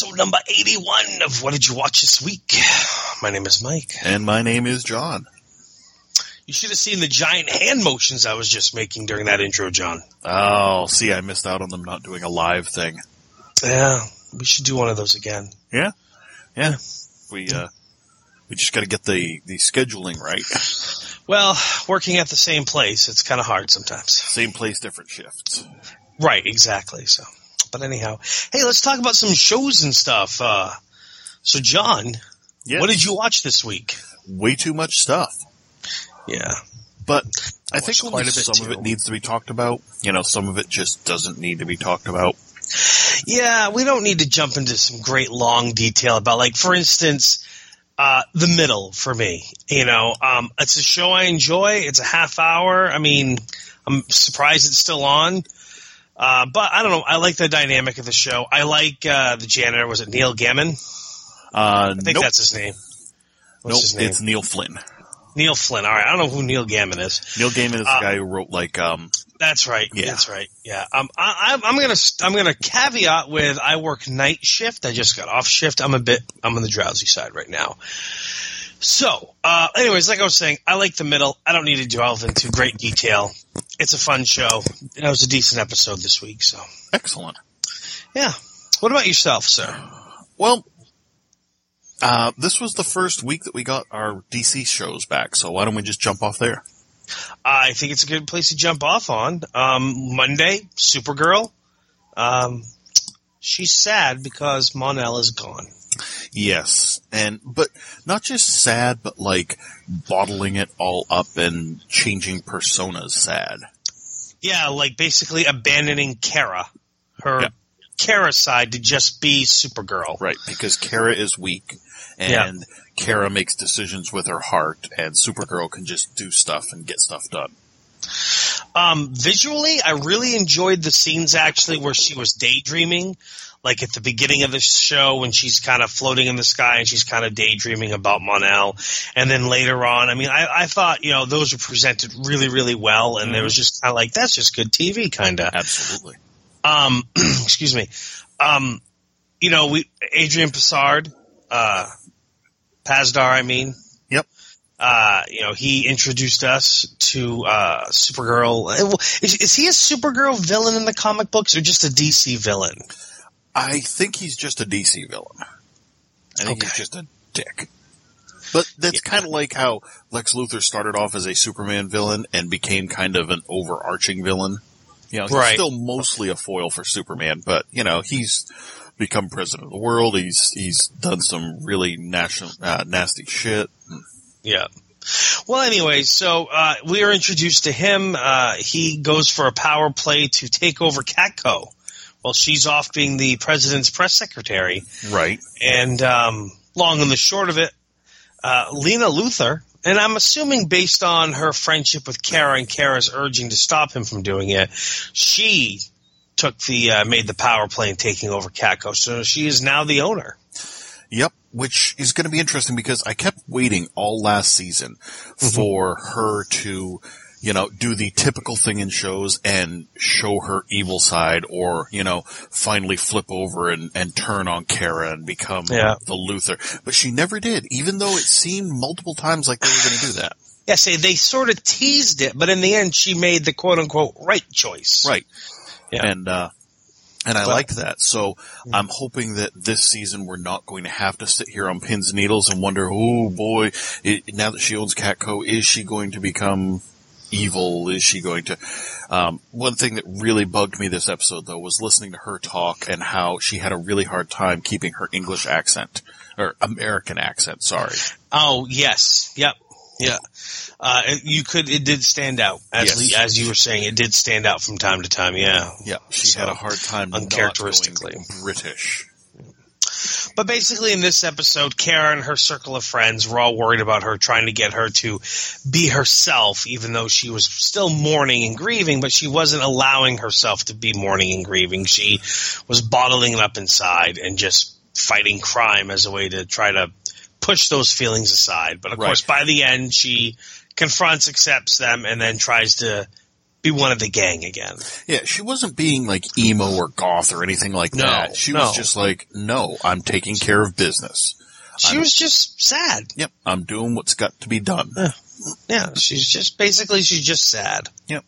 Episode number 81 of What Did You Watch This Week? My name is Mike. And my name is John. You should have seen the giant hand motions I was just making during that intro, John. Oh, see, I missed out on them not doing a live thing. Yeah, we should do one of those again. Yeah, yeah. We uh, we just got to get the the scheduling right. Well, working at the same place, it's kind of hard sometimes. Same place, different shifts. Right, exactly. So, but anyhow, hey, let's talk about some shows and stuff. Uh, so, John, Yes. what did you watch this week? Way too much stuff. Yeah. But I, I think only quite a bit, some of it needs to be talked about. You know, some of it just doesn't need to be talked about. Yeah, we don't need to jump into some great long detail about, like, for instance, uh, the middle for me. You know, um, it's a show I enjoy. It's a half hour. I mean, I'm surprised it's still on. Uh, but I don't know. I like the dynamic of the show. I like uh, the janitor. Was it Neil Gaiman? Uh, I think nope, that's his name. What's nope, his name? it's Neil Flynn. Neil Flynn. All right. I don't know who Neil Gaiman is. Neil Gaiman is Uh, the guy who wrote like um That's right. Yeah. That's right. Yeah. Um, I, I'm, I'm gonna I'm gonna caveat with I work night shift. I just got off shift. I'm a bit I'm on the drowsy side right now. So, uh, anyways, like I was saying, I like the middle. I don't need to delve into great detail. It's a fun show. And It was a decent episode this week. So, excellent. yeah. What about yourself, sir? Well, uh, this was the first week that we got our DC shows back, so why don't we just jump off there? I think it's a good place to jump off on. Um, Monday, Supergirl. Um, she's sad because Mon-El is gone. Yes, and but not just sad, but like bottling it all up and changing personas sad. Yeah, like basically abandoning Kara, her Yeah. Kara side to just be Supergirl. Right, because Kara is weak, and Kara makes decisions with her heart, and Supergirl can just do stuff and get stuff done. Um, visually, I really enjoyed the scenes actually where she was daydreaming, like at the beginning of the show when she's kind of floating in the sky and she's kind of daydreaming about Mon-El, and then later on, I mean, I, I thought you know those were presented really, really well, and it was just kind of like that's just good TV, kind of. Absolutely. Um, excuse me. Um, you know, we Adrian Passard, uh, Pasdar, I mean. Yep. Uh, you know, he introduced us to uh, Supergirl. Is, is he a Supergirl villain in the comic books or just a DC villain? I think he's just a DC villain. I think he's just a dick. But that's Yeah. kind of like how Lex Luthor started off as a Superman villain and became kind of an overarching villain. You know, he's Right. still mostly a foil for Superman, but you know, he's become president of the world. He's he's done some really national uh, nasty shit. Yeah. Well, anyway, so uh, we are introduced to him. Uh, he goes for a power play to take over CatCo while she's off being the president's press secretary. Right. And um, long and the short of it, uh, Lena Luthor, and I'm assuming based on her friendship with Kara and Kara's urging to stop him from doing it, she took the uh, made the power play and taking over CatCo. So she is now the owner. Yep, which is going to be interesting because I kept waiting all last season for her to, you know, do the typical thing in shows and show her evil side or, you know, finally flip over and, and turn on Kara and become Yeah. the Luthor. But she never did, even though it seemed multiple times like they were going to do that. Yeah, say they sort of teased it, but in the end, she made the quote unquote right choice. Right. Yeah. And, uh, and I But- liked that. So I'm hoping that this season we're not going to have to sit here on pins and needles and wonder, oh boy, it, now that she owns CatCo, is she going to become evil? Is she going to? Um, one thing that really bugged me this episode though was listening to her talk and how she had a really hard time keeping her English accent or American accent. Sorry. Oh yes, yep, yeah. Uh, it- you could. It did stand out as Yes. As you were saying. It did stand out from time to time. Yeah. Yeah, she So, had a hard time uncharacteristically. British. But basically, in this episode, Kara and her circle of friends were all worried about her, trying to get her to be herself, even though she was still mourning and grieving, but she wasn't allowing herself to be mourning and grieving. She was bottling it up inside and just fighting crime as a way to try to push those feelings aside. But of Right. course, by the end, she confronts, accepts them, and then tries to be one of the gang again. Yeah, she wasn't being like emo or goth or anything like No, that. She no. was just like, no, I'm taking care of business. She was just sad. Yep, I'm doing what's got to be done. Yeah, she's just basically she's just sad. Yep.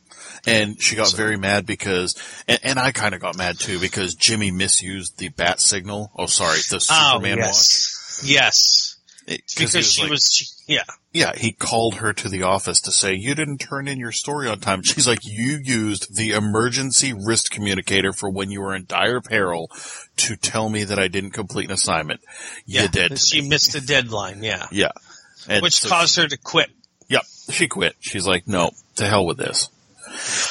And she got very mad because, and, and I kind of got mad too because Jimmy misused the bat signal. Oh, sorry, the oh, Superman watch. yes. Yes. It- because she like- was she, yeah Yeah, he called her to the office to say, you didn't turn in your story on time. She's like, you used the emergency wrist communicator for when you were in dire peril to tell me that I didn't complete an assignment. yeah You did. she me." missed a deadline yeah Yeah. And which so caused she- her to quit Yep. She quit. She's like, no, to hell with this.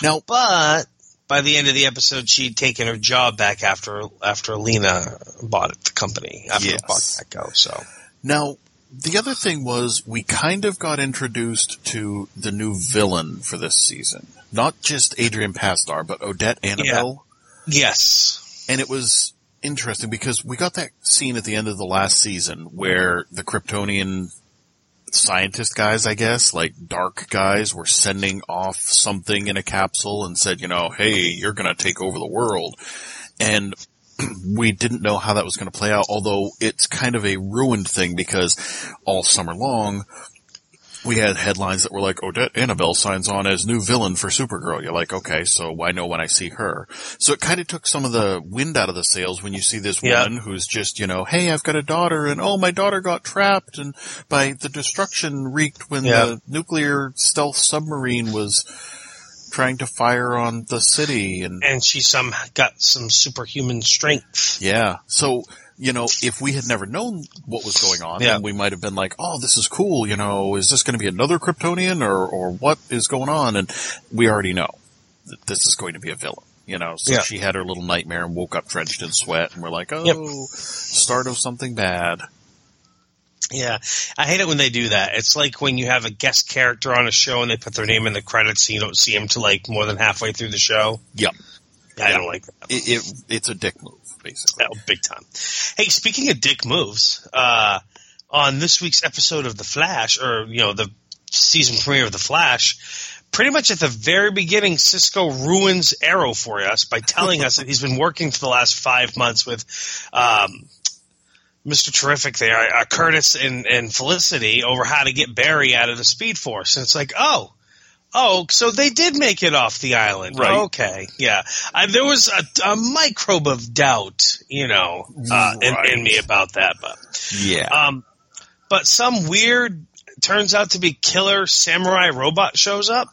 Now, but by the end of the episode she'd taken her job back after after Lena bought it, the company after Yes. it bought Echo so now, the other thing was we kind of got introduced to the new villain for this season. Not just Adrian Pasdar, but Odette Annable. yes And it was interesting because we got that scene at the end of the last season where the Kryptonian scientist guys, I guess, like dark guys, were sending off something in a capsule and said, you know, hey, you're going to take over the world. And we didn't know how that was going to play out, although it's kind of a ruined thing because all summer long, we had headlines that were like, Odette Annable signs on as new villain for Supergirl. You're like, okay, so I know when I see her. So it kind of took some of the wind out of the sails when you see this Yeah. woman who's just, you know, hey, I've got a daughter and oh, my daughter got trapped and by the destruction wreaked when Yeah. the nuclear stealth submarine was trying to fire on the city and and she some got some superhuman strength yeah. So, you know, if we had never known what was going on, Yeah. then we might have been like, oh, this is cool. You know, is this going to be another Kryptonian or, or what is going on? And we already know that this is going to be a villain. You know, so Yeah. she had her little nightmare and woke up drenched in sweat and we're like, oh, Yep. start of something bad. Yeah, I hate it when they do that. It's like when you have a guest character on a show and they put their name in the credits and you don't see them to like more than halfway through the show. Yep. I don't like that. It, it, it's a dick move, basically. Oh, big time. Hey, speaking of dick moves, uh, on this week's episode of The Flash, or, you know, the season premiere of The Flash, pretty much at the very beginning, Cisco ruins Arrow for us by telling us that he's been working for the last five months with, um, Mr. Terrific there, uh, Curtis and, and Felicity over how to get Barry out of the Speed Force. And it's like, oh, oh, so they did make it off the island. Right. Okay. Yeah. I, there was a, a microbe of doubt, you know, uh, in, in me about that, but, Yeah. um, but some weird, turns out to be killer samurai robot shows up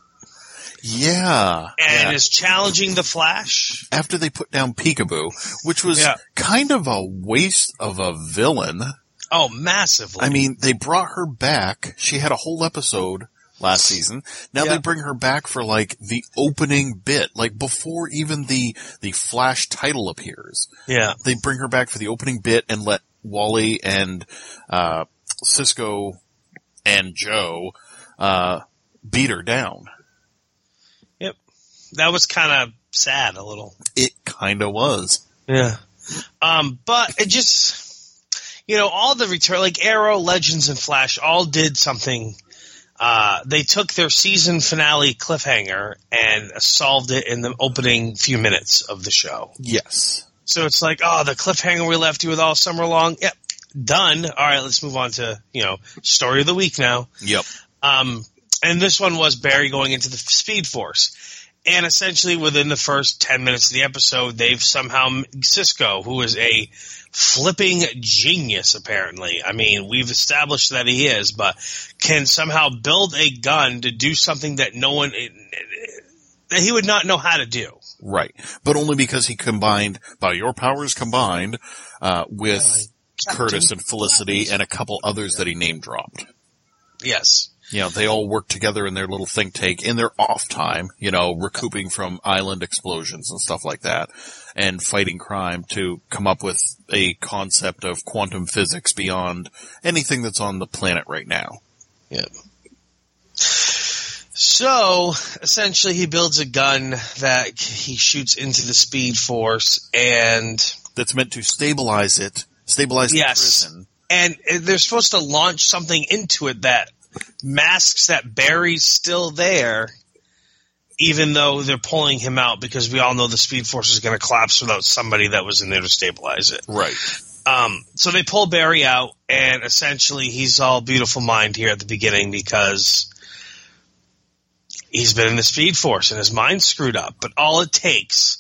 yeah. and yeah. is challenging the Flash. After they put down Peekaboo, which was Yeah. kind of a waste of a villain. Oh, massively. I mean, they brought her back. She had a whole episode last season. Now Yeah. they bring her back for like the opening bit, like before even the the Flash title appears. yeah. They bring her back for the opening bit and let Wally and uh, Cisco and Joe uh, beat her down. That was kind of sad a little. It kind of was. Yeah. Um, but it just, you know, all the return, like Arrow, Legends, and Flash all did something. Uh, they took their season finale cliffhanger and solved it in the opening few minutes of the show. Yes. So it's like, oh, the cliffhanger we left you with all summer long. Yep. Done. All right, let's move on to, you know, story of the week now. Yep. Um, and this one was Barry going into the Speed Force. And essentially within the first 10 minutes of the episode, they've somehow, Cisco, who is a flipping genius, apparently. I mean, we've established that he is, but can somehow build a gun to do something that no one, that he would not know how to do. Right. But only because he combined, by your powers combined, uh, with Curtis and Felicity and a couple others that he name dropped. Yes. You know, they all work together in their little think tank in their off time, you know, recouping from island explosions and stuff like that and fighting crime to come up with a concept of quantum physics beyond anything that's on the planet right now. Yeah. So essentially, he builds a gun that he shoots into the Speed Force, and That's meant to stabilize it, stabilize Yes. the prison. and uh, they're supposed to launch something into it that masks that Barry's still there, even though they're pulling him out because we all know the Speed Force is going to collapse without somebody that was in there to stabilize it. Right. Um, so they pull Barry out, and essentially he's all beautiful mind here at the beginning because he's been in the Speed Force and his mind's screwed up. But all it takes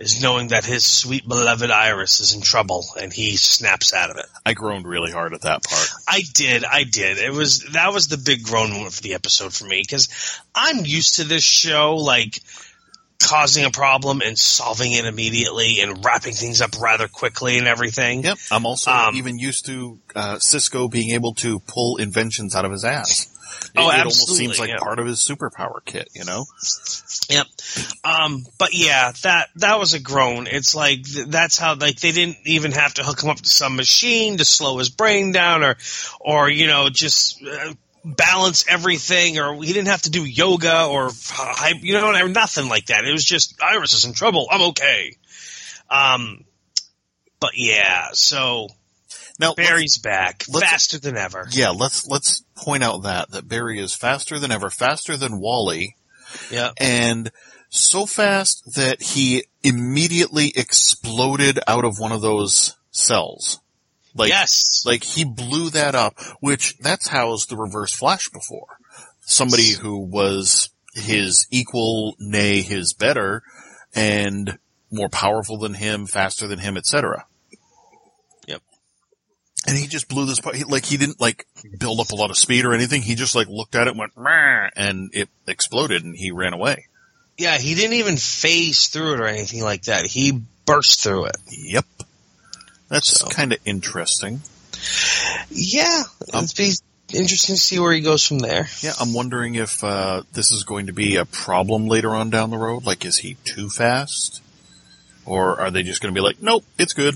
is knowing that his sweet beloved Iris is in trouble, and he snaps out of it. I groaned really hard at that part. I did, I did. It was that was the big groan moment for the episode for me because I'm used to this show like causing a problem and solving it immediately and wrapping things up rather quickly and everything. Yep. I'm also Um, even used to uh, Cisco being able to pull inventions out of his ass. It, Oh, it almost seems like yeah. part of his superpower kit, you know? Yep. Um, but yeah, that that was a groan. It's like th- that's how like they didn't even have to hook him up to some machine to slow his brain down or or you know just uh, balance everything or he didn't have to do yoga or you know nothing like that. It was just Iris is in trouble. I'm okay. Um, but yeah, so Now, Barry's back faster than ever. yeah, let's let's point out that that Barry is faster than ever, faster than Wally, Yeah. and so fast that he immediately exploded out of one of those cells. Like, yes. like he blew that up, which that's housed the reverse flash before. Somebody who was his equal, nay, his better, and more powerful than him, faster than him, etc. Yep. And he just blew this, part- he- like he didn't like build up a lot of speed or anything. He just like looked at it, went, "Meh," and it exploded and he ran away. Yeah, he didn't even phase through it or anything like that. He burst through it. Yep. That's So. kind of interesting. Yeah, Um, it'd be interesting to see where he goes from there. Yeah, I'm wondering if uh, this is going to be a problem later on down the road. Like, is he too fast? Or are they just going to be like, nope, it's good?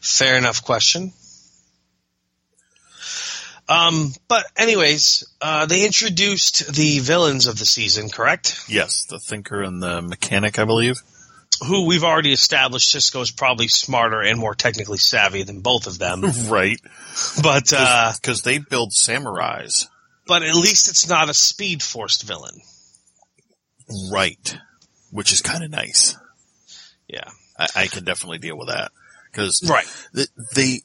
Fair enough question. Um, but anyways, uh, they introduced the villains of the season, correct? Yes, the thinker and the mechanic, I believe. Who we've already established Cisco is probably smarter and more technically savvy than both of them. right. but, uh, Because they build samurais. but at least it's not a speed forced villain. Right. Which is kind of nice. Yeah. I, I can definitely deal with that. Because Right. th- they,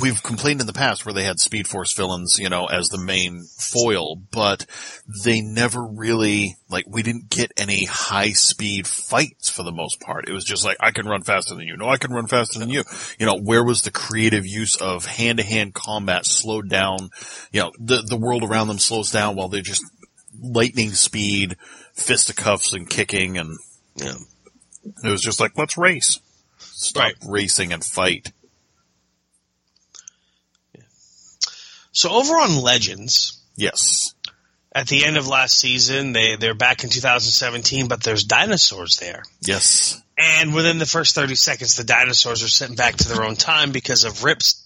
we've complained in the past where they had Speed Force villains, you know, as the main foil, but they never really, like, we didn't get any high speed fights for the most part. It was just like, I can run faster than you. No, I can run faster than you. You know, where was the creative use of hand to hand combat slowed down? You know, the, the world around them slows down while they're just lightning speed, fisticuffs and kicking and Yeah. it was just like, let's race. Stop Right. racing and fight. So over on Legends, Yes. at the end of last season, they, they're back in 2017, but there's dinosaurs there. Yes. And within the first 30 seconds, the dinosaurs are sent back to their own time because of Rip's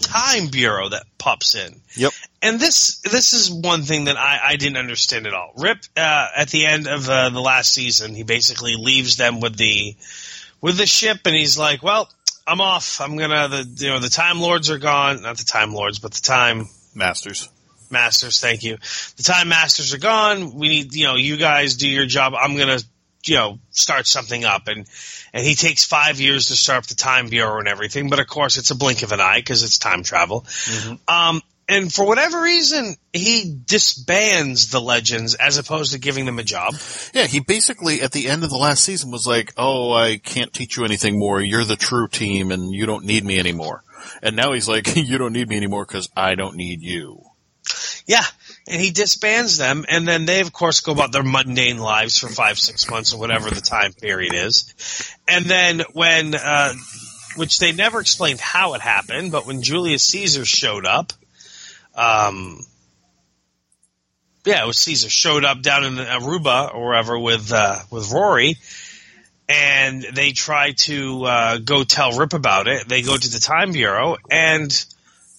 time bureau that pops in. Yep. And this this is one thing that I, I didn't understand at all. Rip uh, at the end of uh, the last season, he basically leaves them with the with the ship, and he's like, "Well, I'm off. I'm gonna the you know the Time Lords are gone. Not the Time Lords, but the Time Masters. Masters. Thank you. The Time Masters are gone. We need you know you guys do your job. I'm gonna you know start something up and." And he takes five years to start up the time bureau and everything, but of course it's a blink of an eye because it's time travel. Um, and for whatever reason, he disbands the legends as opposed to giving them a job. Yeah, he basically at the end of the last season was like, "Oh, I can't teach you anything more. You're the true team, and you don't need me anymore." And now he's like, "You don't need me anymore because I don't need you." Yeah, and he disbands them, and then they, of course, go about their mundane lives for five, six months, or whatever the time period is. And then when, uh, which they never explained how it happened, but when Julius Caesar showed up, um, yeah, it was Caesar showed up down in Aruba or wherever with uh, with Rory, and they try to uh, go tell Rip about it. They go to the Time Bureau, and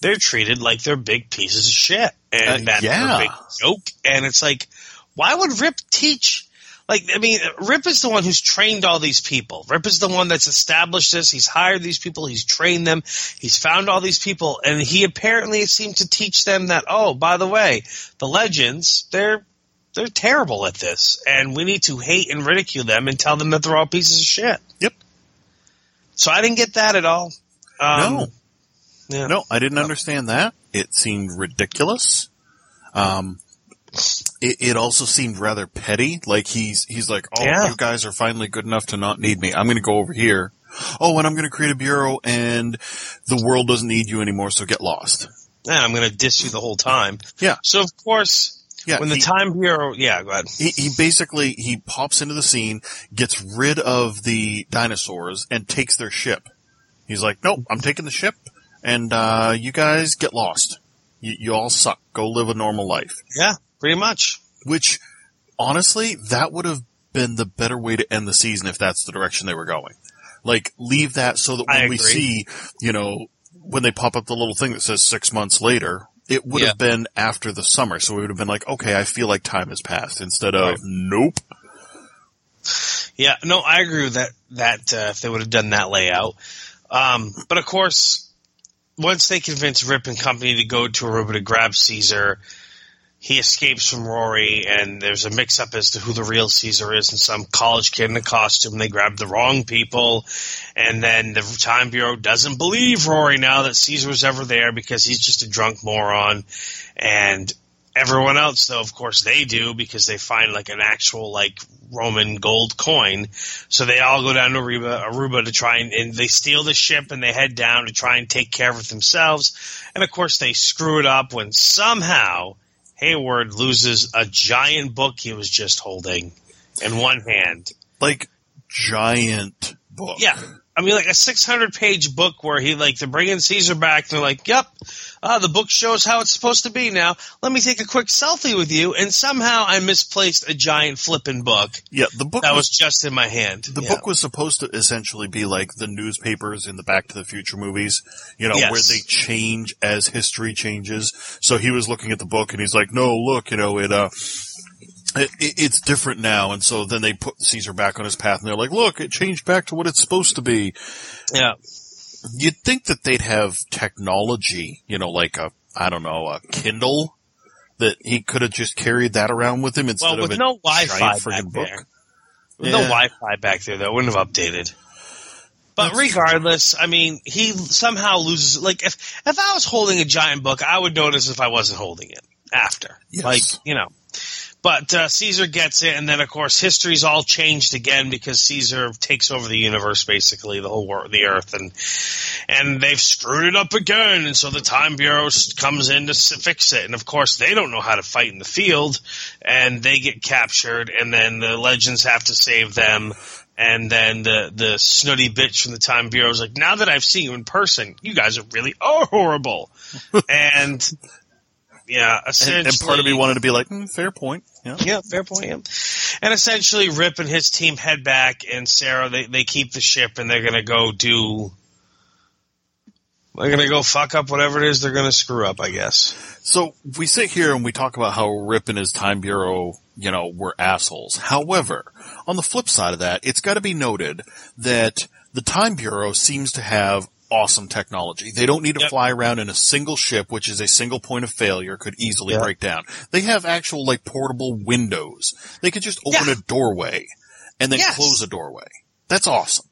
they're treated like they're big pieces of shit, and Uh, that's yeah. a big joke. And it's like, why would Rip teach? Like, I mean, Rip is the one who's trained all these people. Rip is the one that's established this. He's hired these people. He's trained them. He's found all these people, and he apparently seemed to teach them that. Oh, by the way, the legends they're they're terrible at this, and we need to hate and ridicule them and tell them that they're all pieces of shit. Yep. So I didn't get that at all. Um, no, yeah. no, I didn't understand that. It seemed ridiculous. Um, it, it also seemed rather petty. Like he's he's like, "Oh, Yeah. you guys are finally good enough to not need me. I'm going to go over here. Oh, and I'm going to create a bureau, and the world doesn't need you anymore. So get lost." Yeah, I'm going to diss you the whole time. Yeah. So of course, Yeah, when the he- Time Bureau, yeah, go ahead. he, he basically he pops into the scene, gets rid of the dinosaurs, and takes their ship. He's like, "Nope, I'm taking the ship, and uh, you guys get lost. You, you all suck. Go live a normal life." Yeah, pretty much. Which, honestly, that would have been the better way to end the season if that's the direction they were going. Like, leave that so that when we see, you know, when they pop up the little thing that says six months later, it would Yeah. have been after the summer. So we would have been like, okay, I feel like time has passed instead of, Right. nope. Yeah, no, I agree with that. That uh, if they would have done that layout, um, but of course, once they convince Rip and company to go to Aruba to grab Caesar, he escapes from Rory, and there's a mix-up as to who the real Caesar is, and some college kid in a costume. They grab the wrong people, and then the Time Bureau doesn't believe Rory now that Caesar was ever there because he's just a drunk moron, and everyone else though of course they do because they find like an actual like roman gold coin. So they all go down to aruba, aruba to try and, and they steal the ship and they head down to try and take care of it themselves. And of course they screw it up when somehow Heywood loses a giant book he was just holding in one hand Like, giant book. yeah. I mean, like a 600 page book where he, like, they're bringing Caesar back. And they're like, yep, uh, the book shows how it's supposed to be now. Let me take a quick selfie with you. And somehow I misplaced a giant flipping book Yeah, the book that was, was just in my hand. the Yeah. book was supposed to essentially be like the newspapers in the Back to the Future movies, you know, Yes. where they change as history changes. So he was looking at the book and he's like, no, look, you know, it, uh, it, it- it's different now. And so then they put Caesar back on his path and they're like, look, it changed back to what it's supposed to be. Yeah. You'd think that they'd have technology, you know, like a, I don't know, a Kindle that he could have just carried that around with him instead Well, of with a no Wi-Fi giant back friggin' book. there. With no Wi-Fi back there, though, wouldn't have updated. But That's true. regardless, I mean, he somehow loses. Like, if if I was holding a giant book, I would notice if I wasn't holding it after. Yes. Like, you know. But uh, Caesar gets it, and then of course history's all changed again because Caesar takes over the universe, basically the whole world, the Earth, and and they've screwed it up again. And so the Time Bureau comes in to fix it, and of course they don't know how to fight in the field, and they get captured, and then the legends have to save them. And then the the snooty bitch from the Time Bureau is like, "Now that I've seen you in person, you guys are really are horrible." and yeah, essentially, And, and part of me wanted to be like, mm, fair point. Yeah. yeah, fair point. Yeah. And essentially, Rip and his team head back, and Sara they they keep the ship, and they're gonna go do. They're gonna go fuck up whatever it is they're gonna screw up, I guess. So we sit here and we talk about how Rip and his time bureau, you know, were assholes. However, on the flip side of that, it's got to be noted that the time bureau seems to have awesome technology. They don't need to Yep. fly around in a single ship, which is a single point of failure, could easily Yeah. break down. They have actual like portable windows. They could just open Yeah. a doorway and then Yes. close a doorway. That's awesome.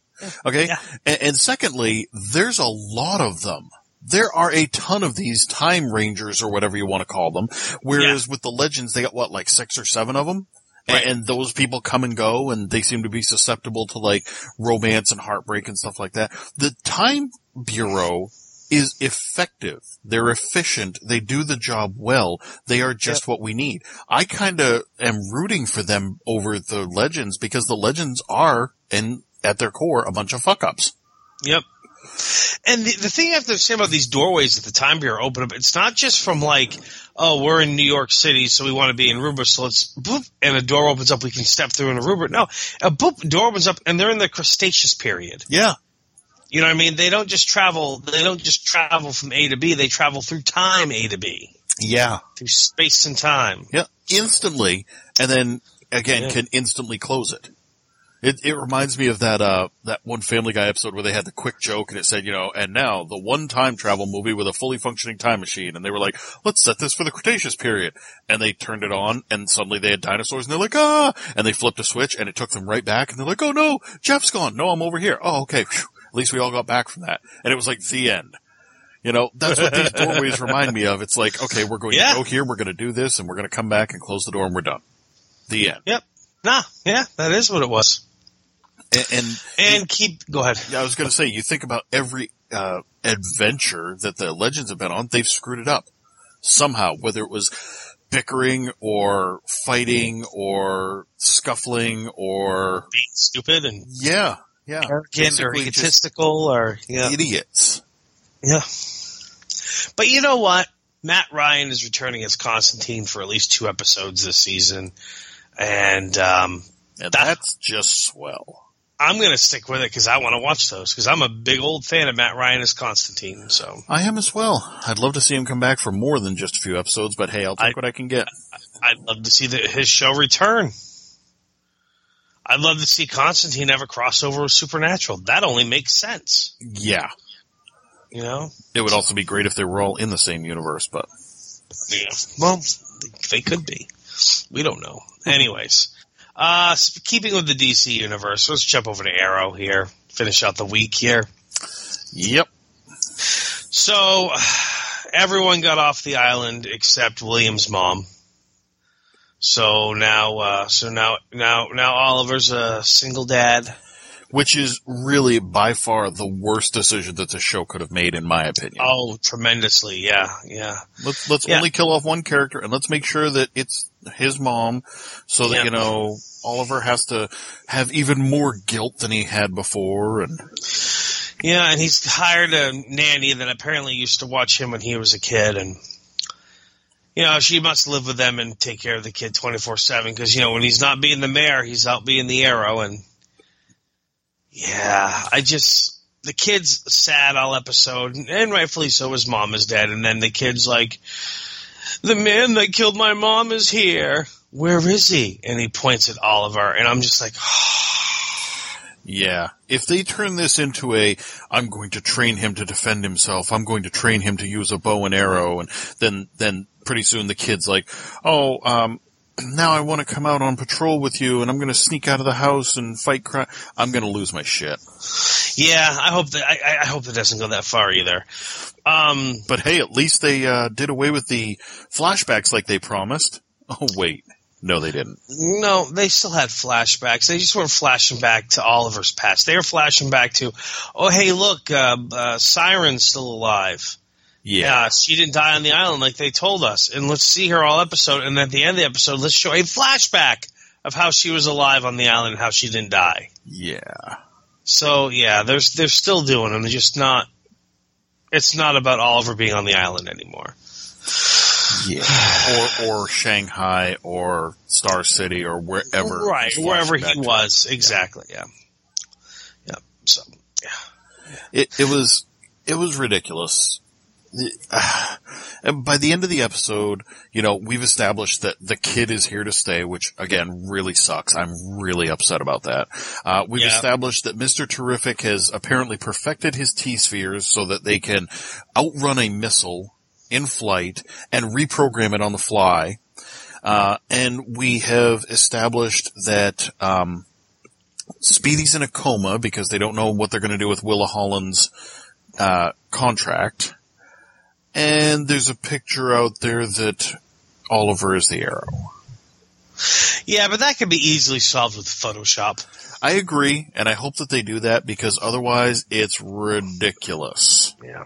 Okay. Yeah. And, and secondly, there's a lot of them there are a ton of these time rangers or whatever you want to call them. Whereas with the legends, they got what, like six or seven of them? Right. And those people come and go and they seem to be susceptible to like romance and heartbreak and stuff like that. The time bureau is effective. They're efficient. They do the job well. They are just what we need. I kind of am rooting for them over the legends because the legends are, and at their core, a bunch of fuck ups. Yep. And the, the thing I have to say about these doorways at the time bureau open up, it's not just from like, oh, we're in New York City, so we want to be in Aruba, so let's boop, and a door opens up, we can step through in Aruba. No, a boop door opens up, and they're in the Cretaceous period. Yeah. You know what I mean? They don't just travel. They don't just travel from A to B. They travel through time A to B, Yeah. through space and time. Yeah. Instantly. And then again Yeah. can instantly close it. It, it reminds me of that, uh, that one Family Guy episode where they had the quick joke and it said, you know, and now the one time travel movie with a fully functioning time machine. And they were like, let's set this for the Cretaceous period. And they turned it on and suddenly they had dinosaurs and they're like, ah, and they flipped a switch and it took them right back and they're like, oh no, Jeff's gone. No, I'm over here. Oh, okay. Phew. At least we all got back from that. And it was like the end. You know, that's what these doorways remind me of. It's like, okay, we're going Yeah. to go here, we're going to do this, and we're going to come back and close the door and we're done. The end. Yep. Nah. Yeah, that is what it was. And, and And keep. Go ahead. I was going to say, you think about every uh, adventure that the legends have been on, they've screwed it up somehow. Whether it was bickering or fighting or scuffling or Being stupid and yeah, yeah, arrogant or egotistical or yeah. idiots. Yeah. But you know what? Matt Ryan is returning as Constantine for at least two episodes this season. And um, And That- that's just swell. I'm going to stick with it because I want to watch those because I'm a big old fan of Matt Ryan as Constantine. So I am as well. I'd love to see him come back for more than just a few episodes, but hey, I'll take I- what I can get. I'd love to see the, his show return. I'd love to see Constantine have a crossover with Supernatural. That only makes sense. Yeah. You know? It would also be great if they were all in the same universe, but Yeah. Well, they could be. We don't know. Anyways, uh, keeping with the DC universe, let's jump over to Arrow here. Finish out the week here. yep. So, everyone got off the island except William's mom. So now, uh, so now, now, now Oliver's a single dad. Which is really by far the worst decision that the show could have made, in my opinion. Oh, tremendously. Yeah, yeah. Let's let's Yeah. only kill off one character, and let's make sure that it's his mom, so that Yeah. you know Oliver has to have even more guilt than he had before. And Yeah, and he's hired a nanny that apparently used to watch him when he was a kid, and you know she must live with them and take care of the kid twenty four seven because you know when he's not being the mayor, he's out being the arrow, and yeah, I just the kid's sad all episode, and rightfully so. His mom is dead, and then the kid's like, "The man that killed my mom is here. Where is he?" And he points at Oliver, and I'm just like. yeah, if they turn this into a, I'm going to train him to defend himself. I'm going to train him to use a bow and arrow, and then then pretty soon the kid's like, oh, um. Now I want to come out on patrol with you, and I'm going to sneak out of the house and fight crime. I'm going to lose my shit. Yeah, I hope that I, I hope it doesn't go that far either. Um, But hey, at least they uh, did away with the flashbacks like they promised. Oh wait, no, they didn't. no, they still had flashbacks. They just weren't flashing back to Oliver's past. They were flashing back to, oh hey, look, uh, uh, Siren's still alive. Yeah, uh, she didn't die on the island like they told us. And let's see her all episode. And at the end of the episode, let's show a flashback of how she was alive on the island and how she didn't die. yeah, So yeah, there's they're still doing them. They're just not. It's not about Oliver being on the island anymore. yeah. or or Shanghai or Star City or wherever. right wherever he back to. was exactly yeah yeah so yeah. It it was it was ridiculous. By the end of the episode, you know, we've established that the kid is here to stay, which again really sucks. I'm really upset about that. Uh, we've Yeah. established that Mr. Terrific has apparently perfected his T-spheres so that they can outrun a missile in flight and reprogram it on the fly. Uh, and we have established that, um, Speedy's in a coma because they don't know what they're going to do with Willa Holland's uh, contract. And there's a picture out there that Oliver is the arrow. Yeah, but that could be easily solved with Photoshop. I agree, and I hope that they do that because otherwise it's ridiculous. Yeah.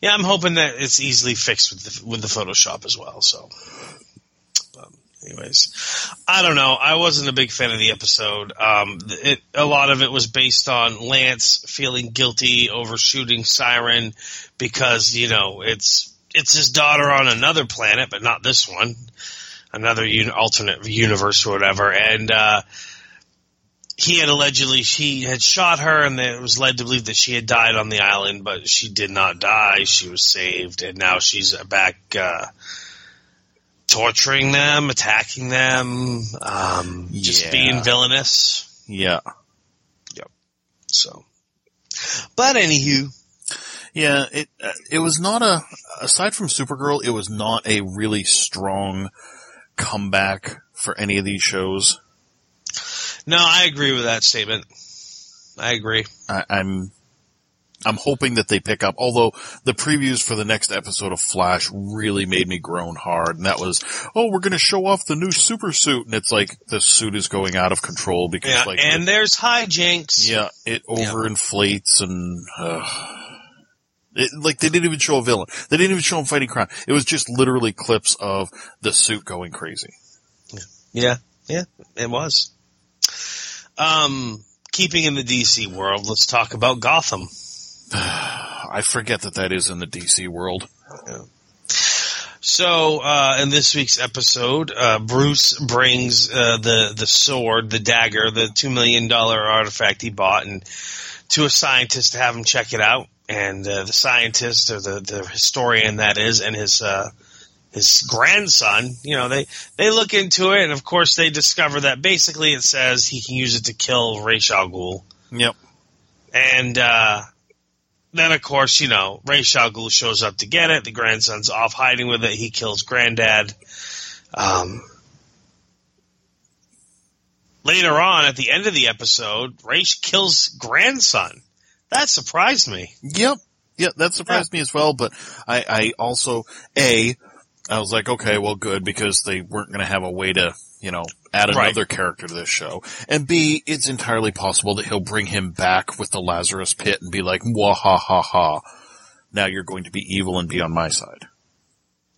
Yeah, I'm hoping that it's easily fixed with the, with the Photoshop as well. So, anyways, I don't know. I wasn't a big fan of the episode. Um, it, a lot of it was based on Lance feeling guilty over shooting Siren because you know it's it's his daughter on another planet, but not this one, another un- alternate universe or whatever, and. uh he had allegedly she had shot her and it was led to believe that she had died on the island but she did not die she was saved and now she's back uh, torturing them attacking them um, just being villainous Yeah. Yep. So but anywho Yeah, it uh, it was not a aside from Supergirl, it was not a really strong comeback for any of these shows. no i agree with that statement i agree I, I'm I'm hoping that they pick up. Although the previews for the next episode of Flash really made me groan hard, and that was, oh, we're going to show off the new super suit, and it's like the suit is going out of control because yeah like and there's hijinks Yeah, it overinflates and uh, it, like they didn't even show a villain. They didn't even show him fighting crime. It was just literally clips of the suit going crazy. Yeah, yeah, it was. Um, keeping in the DC world, let's talk about Gotham. I forget that that is in the DC world. So, uh, in this week's episode, uh, Bruce brings uh, the the sword, the dagger, the two million dollar artifact he bought, and to a scientist to have him check it out. And uh, the scientist, or the the historian that is, and his uh, his grandson, you know, they they look into it, and of course they discover that basically it says he can use it to kill Ra's al Ghul. Yep. And uh, then, of course, you know, Shal Ghul shows up to get it. The grandson's off hiding with it. He kills granddad. Um, later on, at the end of the episode, Ray kills grandson. That surprised me. Yep. Yeah, that surprised me as well, but I, I also, A, I was like, okay, well good, because they weren't going to have a way to, you know, add Right. another character to this show. And B, it's entirely possible that he'll bring him back with the Lazarus pit and be like, wah ha ha ha. Now you're going to be evil and be on my side.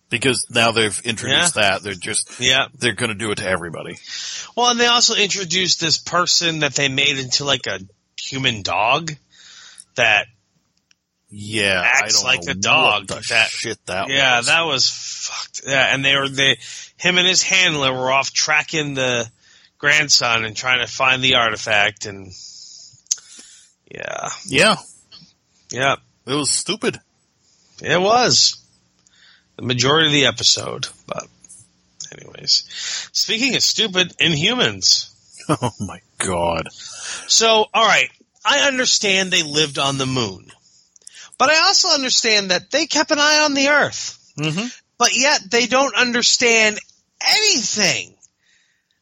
Because now they've introduced that, they're just, Yeah. they're going to do it to everybody. Well, and they also introduced this person that they made into like a human dog that Yeah, Acts I don't like a dog, that- shit that yeah, was. that was fucked. Yeah, and they were they him and his handler were off tracking the grandson and trying to find the artifact and yeah. yeah, Yeah. it was stupid. It was. The majority of the episode. But anyways. Speaking of stupid, Inhumans. Oh my god. So, alright, I understand they lived on the moon. But I also understand that they kept an eye on the Earth. Mm-hmm. but yet they don't understand anything.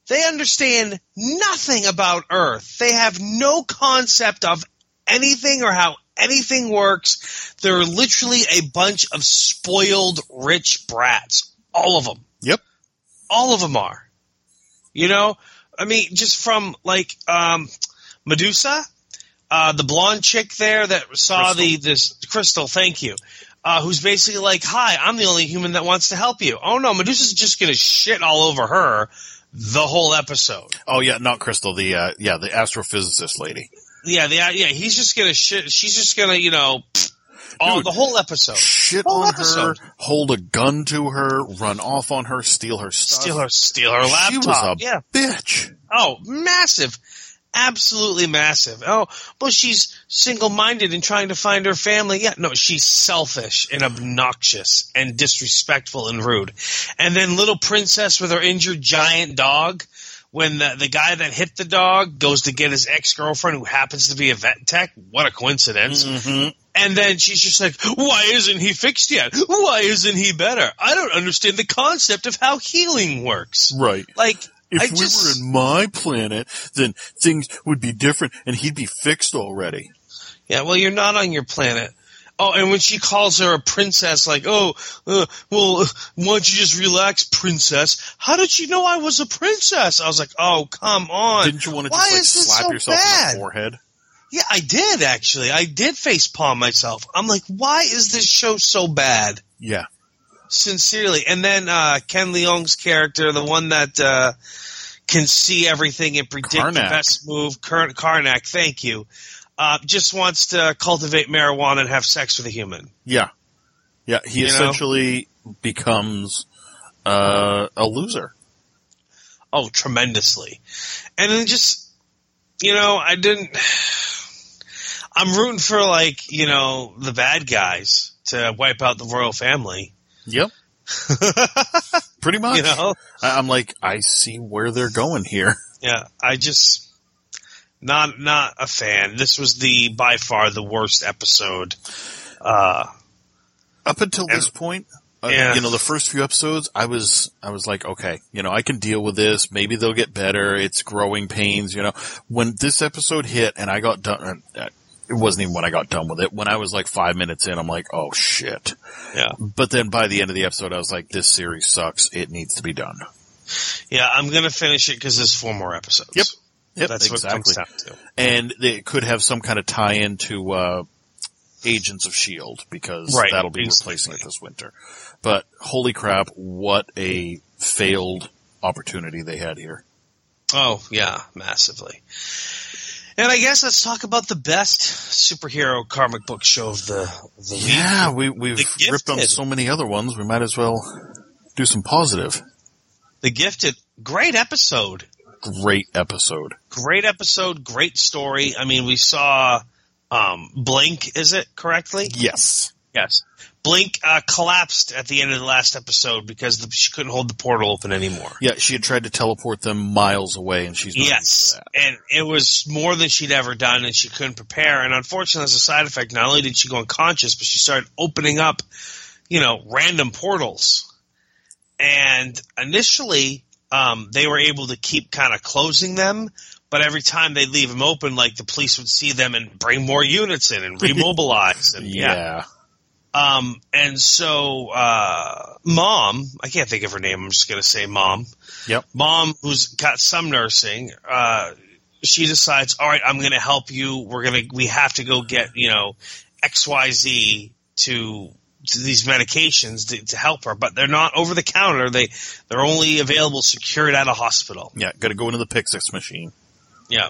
They understand nothing about Earth. They have no concept of anything or how anything works. They're literally a bunch of spoiled rich brats. All of them. Yep. All of them are. You know? I mean, just from like, um, Medusa, uh, the blonde chick there that saw the, this, Crystal, thank you uh, who's basically like, "Hi, I'm the only human that wants to help you." Oh no, Medusa's just gonna shit all over her the whole episode. Oh yeah, not Crystal. The uh, yeah, the astrophysicist lady. Yeah, the, yeah, he's just gonna shit. She's just gonna, you know, all Dude. the whole episode, Shit Whole on episode. her, hold a gun to her, run off on her, steal her stuff. steal her, steal her laptop. She was a yeah. bitch. Oh, massive. Absolutely massive. Oh, well, she's single-minded and trying to find her family. Yeah, no, she's selfish and obnoxious and disrespectful and rude. And then little princess with her injured giant dog, when the, the guy that hit the dog goes to get his ex-girlfriend who happens to be a vet tech. What a coincidence. Mm-hmm. And then she's just like, why isn't he fixed yet? Why isn't he better? I don't understand the concept of how healing works. Right. Like, If I we just, were in my planet, then things would be different, and he'd be fixed already. Yeah, well, you're not on your planet. Oh, and when she calls her a princess, like, oh, uh, well, why don't you just relax, princess? How did she know I was a princess? I was like, oh, come on. Didn't you want to Why just like slap so yourself in the forehead? Yeah, I did actually. I did face palm myself. I'm like, why is this show so bad? Yeah. Sincerely. And then uh, Ken Leung's character, the one that uh, can see everything and predict the best move, Kar- Karnak, thank you, uh, just wants to cultivate marijuana and have sex with a human. Yeah. Yeah. He You know? essentially becomes uh, a loser. Oh, tremendously. And then just, you know, I didn't. I'm rooting for, like, you know, the bad guys to wipe out the royal family. Yep. Pretty much. You know? I'm like, I see where they're going here. Yeah, I just not not a fan. This was the by far the worst episode. Uh, Up until And- this point, uh, Yeah. you know, the first few episodes, I was, I was like, okay, you know, I can deal with this. Maybe they'll get better. It's growing pains, you know. When this episode hit and I got done, uh, it wasn't even when I got done with it. When I was like five minutes in, I'm like, oh shit. yeah, But then by the end of the episode, I was like, this series sucks. It needs to be done. yeah. I'm gonna finish it because there's four more episodes. Yep. Yep, That's what it exactly. comes down to. And they could have some kind of tie-in to, uh, Agents of S.H.I.E.L.D. Because Right, that'll be exactly. replacing it this winter. But holy crap, what a failed opportunity they had here. Oh yeah, massively. And I guess let's talk about the best superhero comic book show of the the week. Yeah, we, we've The ripped on so many other ones. We might as well do some positive. The Gifted, great episode. Great episode. Great episode, great story. I mean, we saw um, Blink, is it correctly? Yes. Yes. Blink uh, collapsed at the end of the last episode because the, she couldn't hold the portal open anymore. Yeah, she had tried to teleport them miles away and she's not Yes, and it was more than she'd ever done, and she couldn't prepare. And unfortunately, as a side effect, not only did she go unconscious, but she started opening up, you know, random portals. And initially, um, they were able to keep kind of closing them, but every time they leave them open, like the police would see them and bring more units in and remobilize. And Yeah. Um, and so, uh, mom, I can't think of her name. I'm just going to say mom. Yep. Mom, who's got some nursing, uh, she decides, all right, I'm going to help you. We're going to, we have to go get, you know, XYZ to, to these medications to, to help her, but they're not over the counter. They, they're only available secured at a hospital. Yeah, gotta go into the Pyxis machine. Yeah.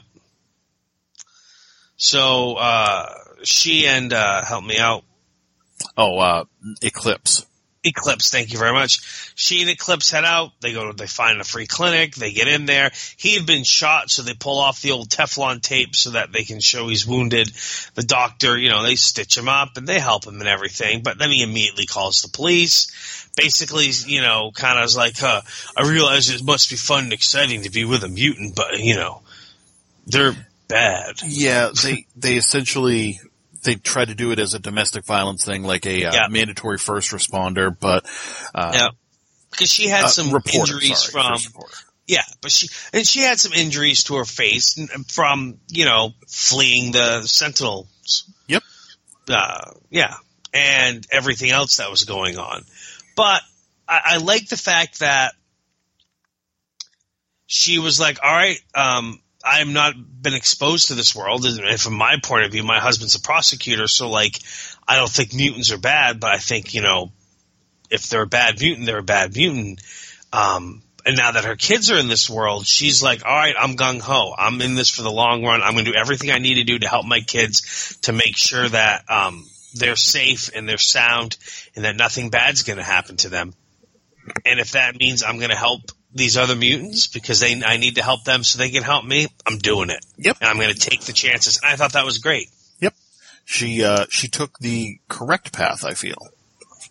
So, uh, she and, uh, help me out. Oh, uh, Eclipse. Eclipse, thank you very much. She and Eclipse head out. They go to, they find a free clinic. They get in there. He had been shot, so they pull off the old Teflon tape so that they can show he's wounded. The doctor, you know, they stitch him up and they help him and everything, but then he immediately calls the police. Basically, you know, kind of is like, huh, I realize it must be fun and exciting to be with a mutant, but, you know, they're bad. Yeah, they, they essentially, they try to do it as a domestic violence thing, like a uh, Yeah. mandatory first responder, but, uh, Yeah. Because she had uh, some reporter, injuries sorry, from. Yeah, but she and she had some injuries to her face from you know fleeing the Sentinels. Yep. Uh, yeah, and everything else that was going on. But I, I like the fact that she was like, "All right, um, I have not been exposed to this world, and from my point of view, my husband's a prosecutor, so like, I don't think mutants are bad, but I think you know, if they're a bad mutant, they're a bad mutant." Um, and now that her kids are in this world, she's like, all right, I'm gung ho. I'm in this for the long run. I'm going to do everything I need to do to help my kids to make sure that um, they're safe and they're sound and that nothing bad's going to happen to them. And if that means I'm going to help these other mutants because they, I need to help them so they can help me, I'm doing it. Yep. And I'm going to take the chances. And I thought that was great. Yep. She, uh, she took the correct path, I feel.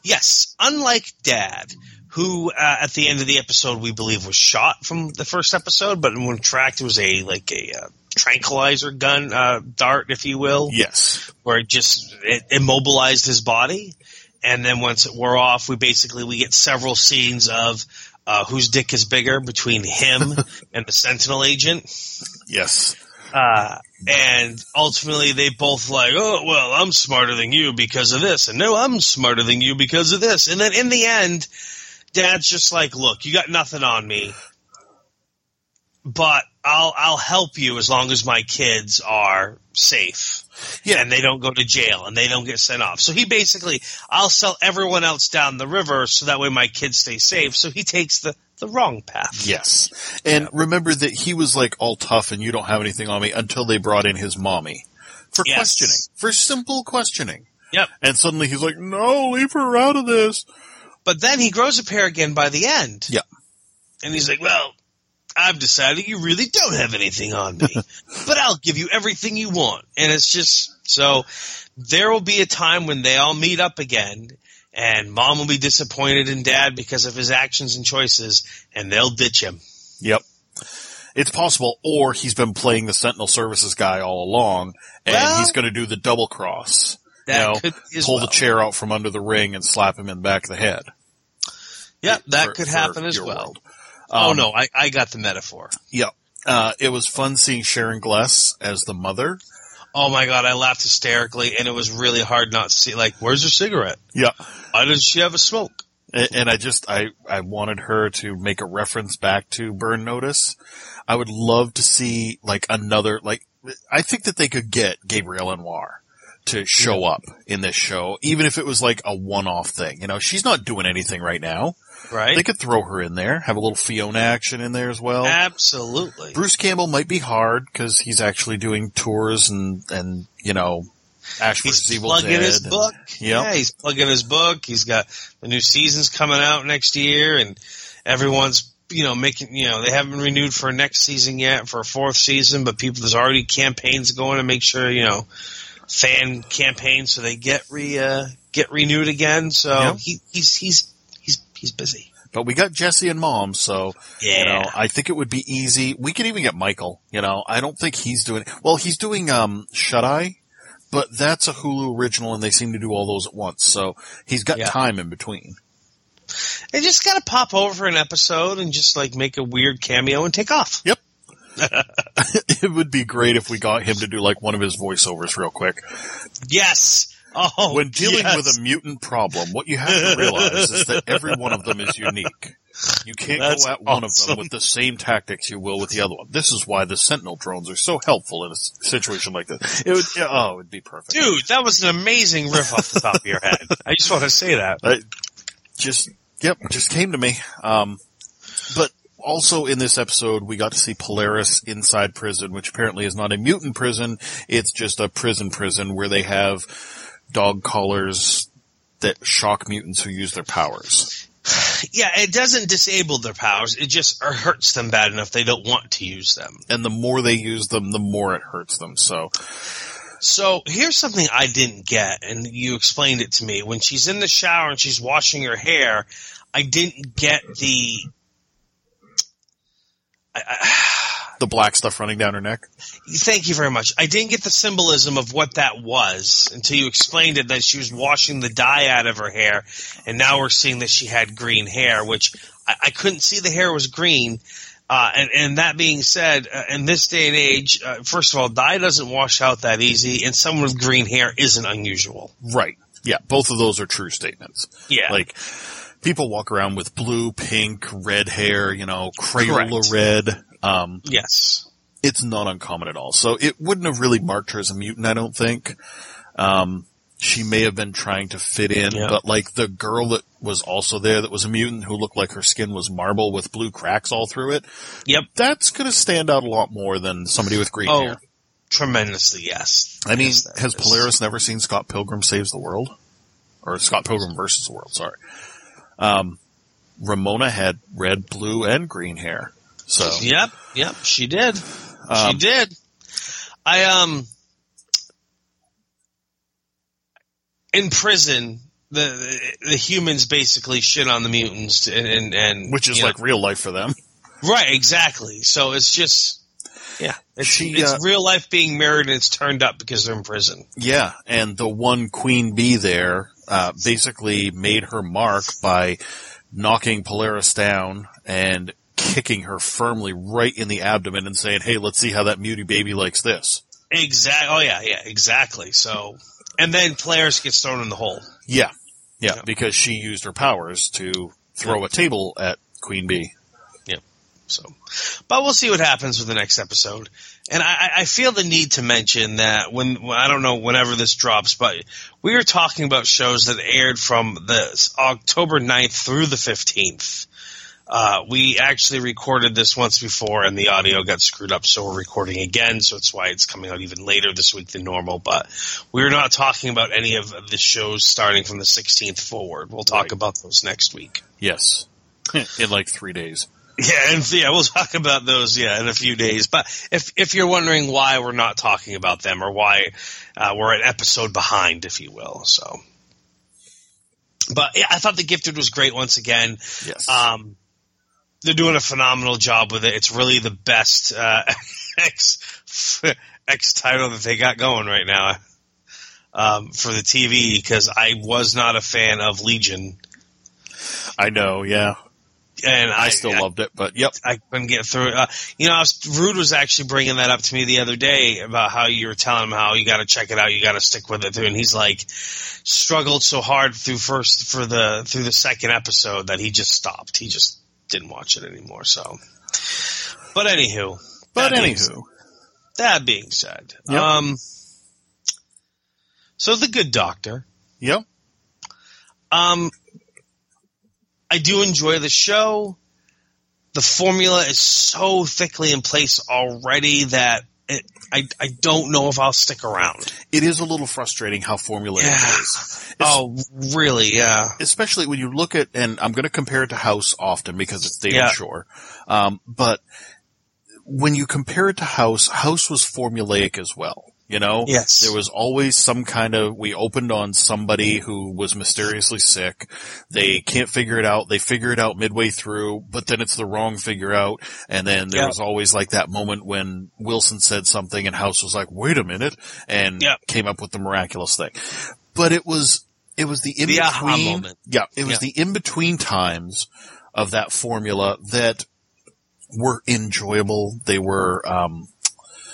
Yes, unlike Dad, who uh, at the end of the episode we believe was shot from the first episode, but when tracked it was a like a uh, tranquilizer gun uh, dart, if you will, Yes. where it just it immobilized his body, and then once it wore off, we basically we get several scenes of. Uh, whose dick is bigger between him and the Sentinel agent? Yes. Uh, and ultimately they both like, oh, well, I'm smarter than you because of this. And no, I'm smarter than you because of this. And then in the end, dad's just like, look, you got nothing on me, but I'll, I'll help you as long as my kids are safe. Yeah. And they don't go to jail and they don't get sent off. So he basically, I'll sell everyone else down the river so that way my kids stay safe. So he takes the, the wrong path. Yes. And remember that he was like all tough and you don't have anything on me until they brought in his mommy for Yes. questioning, for simple questioning. Yep. And suddenly he's like, no, leave her out of this. But then he grows a pair again by the end. Yeah. And he's like, well, I've decided you really don't have anything on me, but I'll give you everything you want. And it's just, so there will be a time when they all meet up again and mom will be disappointed in dad because of his actions and choices and they'll ditch him. Yep. It's possible, or he's been playing the Sentinel Services guy all along, and Well- he's going to do the double cross. That you know, could be as pull well. the chair out from under the ring and slap him in the back of the head. Yep, that for- could happen as well. world. Oh Um, no, I, I got the metaphor. Yeah. Uh, it was fun seeing Sharon Gless as the mother. Oh my god, I laughed hysterically and it was really hard not to see, like, where's her cigarette? Yeah. Why does she have a smoke? And, and I just, I, I wanted her to make a reference back to Burn Notice. I would love to see like another, like, I think that they could get Gabrielle Anwar to show up in this show, even if it was like a one-off thing. You know, she's not doing anything right now. Right? They could throw her in there, have a little Fiona action in there as well. Absolutely. Bruce Campbell might be hard because he's actually doing tours and, and, you know, Ash vs. He's Evil plugging Dead. his and- book. Yep. Yeah, he's plugging his book. He's got the new seasons coming out next year, and everyone's you know making you know they haven't renewed for next season yet for a fourth season, but people there's already campaigns going to make sure you know fan campaigns so they get re uh, get renewed again. So Yeah. he, he's he's he's busy. But we got Jesse and Mom, so Yeah. you know, I think it would be easy. We could even get Michael. You know, I don't think he's doing. Well, he's doing um Shut Eye, but that's a Hulu original, and they seem to do all those at once. So he's got Yeah. time in between. They just got to pop over for an episode and just like make a weird cameo and take off. Yep. it would be great if we got him to do like one of his voiceovers real quick. Yes. Oh, When dealing yes. with a mutant problem, what you have to realize is that every one of them is unique. You can't That's go at one of them with the same tactics you will with the other one. This is why the Sentinel drones are so helpful in a situation like this. It would, oh, it would be perfect. Dude, that was an amazing riff off the top of your head. I just want to say that. I just, yep, just came to me. Um, but also in this episode, we got to see Polaris inside prison, which apparently is not a mutant prison. It's just a prison prison where they have dog collars that shock mutants who use their powers. Yeah, it doesn't disable their powers. It just hurts them bad enough they don't want to use them. And the more they use them, the more it hurts them. So, So here's something I didn't get, and you explained it to me. When she's in the shower and she's washing her hair, I didn't get the. I, I, the black stuff running down her neck. thank you very much. I didn't get the symbolism of what that was until you explained it that she was washing the dye out of her hair, and now we're seeing that she had green hair, which I, I couldn't see the hair was green. Uh, and, and that being said, uh, in this day and age, uh, first of all, dye doesn't wash out that easy, and someone with green hair isn't unusual. Right. Yeah, both of those are true statements. Yeah. Like, people walk around with blue, pink, red hair, you know, Crayola Correct. red. Um, Yes. it's not uncommon at all. So it wouldn't have really marked her as a mutant, I don't think. Um, she may have been trying to fit in, Yeah. but like the girl that was also there that was a mutant who looked like her skin was marble with blue cracks all through it, Yep. that's gonna stand out a lot more than somebody with green Oh, hair. tremendously, yes. I mean, Yes, has is. Polaris never seen Scott Pilgrim Saves the World? Or Scott Pilgrim versus the World, sorry. Um, Ramona had red, blue, and green hair. So, Yep, yep, she did. she Um, did. I um in prison the, the the humans basically shit on the mutants and and, and which is you know- like real life for them. right exactly. So it's just yeah, it's She, it's uh, real life being mirrored and it's turned up because they're in prison. Yeah, and the one queen bee there uh, basically made her mark by knocking Polaris down and kicking her firmly right in the abdomen and saying, "Hey, let's see how that muty baby likes this." Exactly. Oh yeah, yeah, exactly. So, and then Polaris gets thrown in the hole. Yeah, yeah, Yeah. because she used her powers to throw a table at Queen Bee. Yeah. So, but we'll see what happens with the next episode. And I, I feel the need to mention that when, when I don't know whenever this drops, but we were talking about shows that aired from the October 9th through the 15th. Uh, we actually recorded this once before and the audio got screwed up, so we're recording again, so it's why it's coming out even later this week than normal. But we're not talking about any of the shows starting from the 16th forward. We'll talk Right. about those next week. Yes, in like three days. Yeah, and yeah, we'll talk about those yeah in a few days. But if if you're wondering why we're not talking about them or why uh, we're an episode behind, if you will, so. But yeah, I thought the Gifted was great once again. Yes. Um, they're doing a phenomenal job with it. It's really the best uh, X X title that they got going right now um, for the TV because I was not a fan of Legion, I know. Yeah, and I, I still I, loved it, but yep. I couldn't get through it. Uh, you know, I was, Rude was actually bringing that up to me the other day about how you were telling him how you got to check it out, you got to stick with it through, and he's like struggled so hard through first for the through the second episode that he just stopped. He just didn't watch it anymore. So, but anywho, But that being- anywho, that being said, Yep. um, so the Good Doctor. yep. Um, I do enjoy the show. The formula is so thickly in place already that it, I I don't know if I'll stick around. It is a little frustrating how formulaic Yeah. it is. Oh, really? Yeah. especially when you look at, and I'm going to compare it to House often because it's David Yeah. Shore. Um, but when you compare it to House, House was formulaic as well. You know, Yes. there was always some kind of. We opened on somebody who was mysteriously sick. They can't figure it out. They figure it out midway through, but then it's the wrong figure out. And then there Yeah. was always like that moment when Wilson said something, and House was like, "Wait a minute," and Yeah. came up with the miraculous thing. But it was it was the in between. Yeah, it was Yeah. the in between times of that formula that were enjoyable. They were um,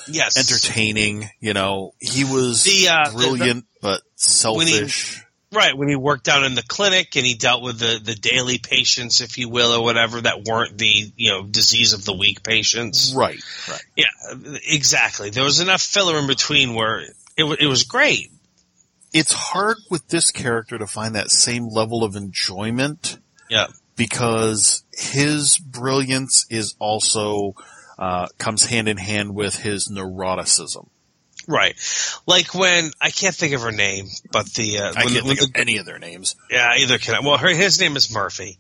Yes. entertaining. You know, he was The, uh, the- brilliant but when he- selfish. Right when he worked out in the clinic and he dealt with the the daily patients, if you will, or whatever that weren't the you know disease of the week patients. right, right. Yeah, exactly. There was enough filler in between where it it was great. It's hard with this character to find that same level of enjoyment Yeah. because his brilliance is also uh, comes hand in hand with his neuroticism. Right. Like when I can't think of her name, but the uh, I can't when think the, of any of their names. yeah, either can I. Well, her his name is Murphy,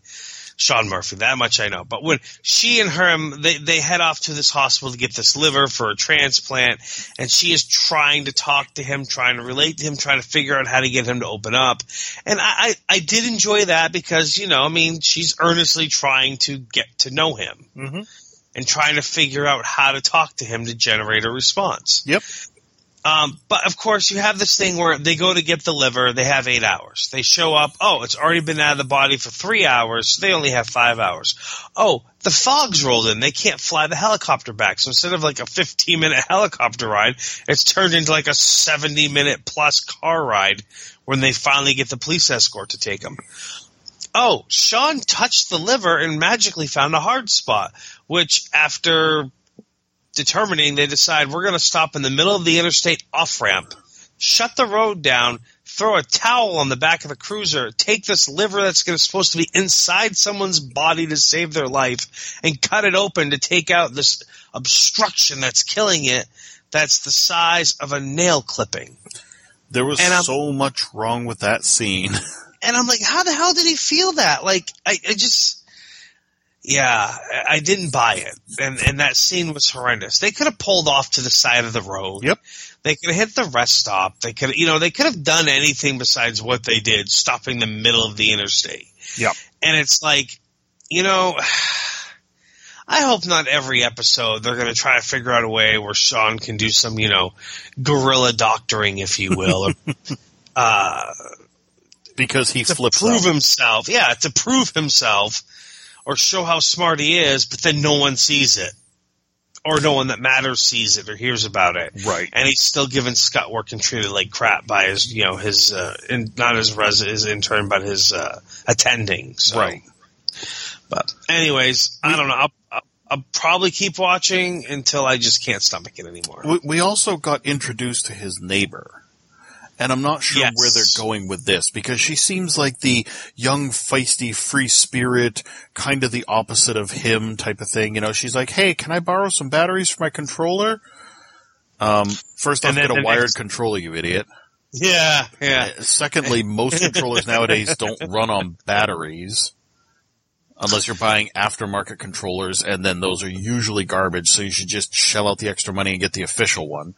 Sean Murphy. That much I know. But when she and him they they head off to this hospital to get this liver for a transplant, and she is trying to talk to him, trying to relate to him, trying to figure out how to get him to open up. And I I, I did enjoy that because you know I mean she's earnestly trying to get to know him. Mm-hmm. And trying to figure out how to talk to him to generate a response. Yep. Um, but of course, you have this thing where they go to get the liver. They have eight hours. They show up. Oh, it's already been out of the body for three hours. So they only have five hours. Oh, the fog's rolled in. They can't fly the helicopter back. So instead of like a 15 minute helicopter ride, it's turned into like a 70 minute plus car ride when they finally get the police escort to take them. Oh, Sean touched the liver and magically found a hard spot, which after determining, they decide we're going to stop in the middle of the interstate off ramp, shut the road down, throw a towel on the back of the cruiser, take this liver that's gonna, supposed to be inside someone's body to save their life, and cut it open to take out this obstruction that's killing it. That's the size of a nail clipping. There was so much wrong with that scene. And I'm like, how the hell did he feel that? Like, I, I just, yeah, I- didn't buy it. And, and that scene was horrendous. They could have pulled off to the side of the road. Yep. They could have hit the rest stop. They could, you know, they could have done anything besides what they did, stopping the middle of the interstate. Yep. And it's like, you know, I hope not every episode they're going to try to figure out a way where Sean can do some, you know, guerrilla doctoring, if you will, or, uh, because he to flips prove out. himself. Yeah, to prove himself, or show how smart he is, but then no one sees it. Or no one that matters sees it or hears about it. Right. And he's still giving scut work and treated like crap by his, you know, his, uh, in, not his res, his intern, but his, uh, attending. So. Right. But anyways, I don't know. I'll, I'll, I'll probably keep watching until I just can't stomach it anymore. We, we also got introduced to his neighbor. And I'm not sure Yes. where they're going with this because she seems like the young, feisty, free spirit, kind of the opposite of him type of thing. You know, she's like, "Hey, can I borrow some batteries for my controller?" Um, first off, then get a wired next- controller, you idiot. Yeah, yeah. Uh, Secondly, most controllers nowadays don't run on batteries. Unless you're buying aftermarket controllers, and then those are usually garbage, so you should just shell out the extra money and get the official one.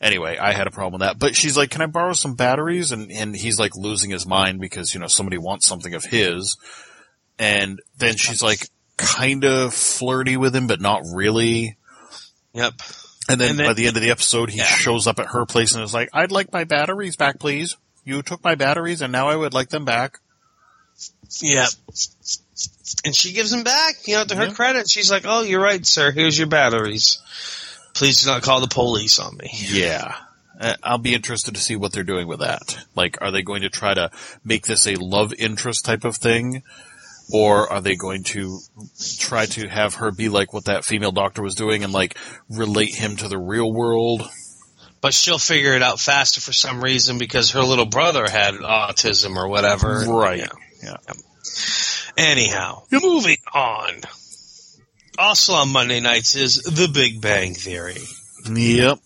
Anyway, I had a problem with that. But she's like, can I borrow some batteries? And, and he's like losing his mind because, you know, somebody wants something of his. And then she's like kind of flirty with him, but not really. Yep. And then, And then- by the end of the episode, he Yeah. shows up at her place and is like, I'd like my batteries back, please. You took my batteries and now I would like them back. Yep. And she gives them back, you know, to her Yeah. credit. She's like, oh, you're right, sir. Here's your batteries. Please do not call the police on me. Yeah. Uh, I'll be interested to see what they're doing with that. Like, are they going to try to make this a love interest type of thing? Or are they going to try to have her be like what that female doctor was doing and like relate him to the real world? But she'll figure it out faster for some reason because her little brother had autism or whatever. Right. Yeah. Yeah. Anyhow, moving on. Also on Monday nights is The Big Bang Theory. Yep.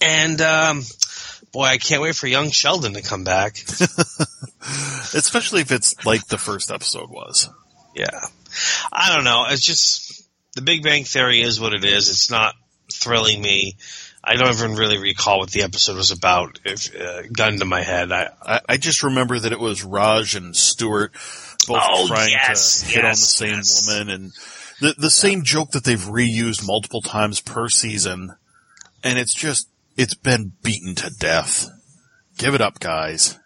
And, um, boy, I can't wait for young Sheldon to come back. Especially if it's like the first episode was. Yeah. I don't know. It's just, The Big Bang Theory is what it is. It's not thrilling me. I don't even really recall what the episode was about. If, uh, gun to my head. I, I, I just remember that it was Raj and Stuart both Oh, trying yes, to hit on the same yes. woman and the the same joke that they've reused multiple times per season. And it's just it's been beaten to death. Give it up, guys.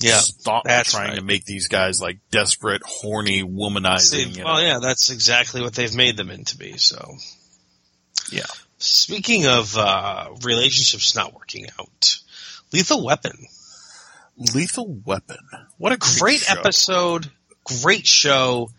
yeah. Stop that's trying right. to make these guys like desperate, horny, womanizing. See, you well, know. yeah, that's exactly what they've made them into be. So, Yeah. Speaking of uh, relationships not working out, Lethal Weapon, Lethal Weapon. What a great, great show. episode, great show.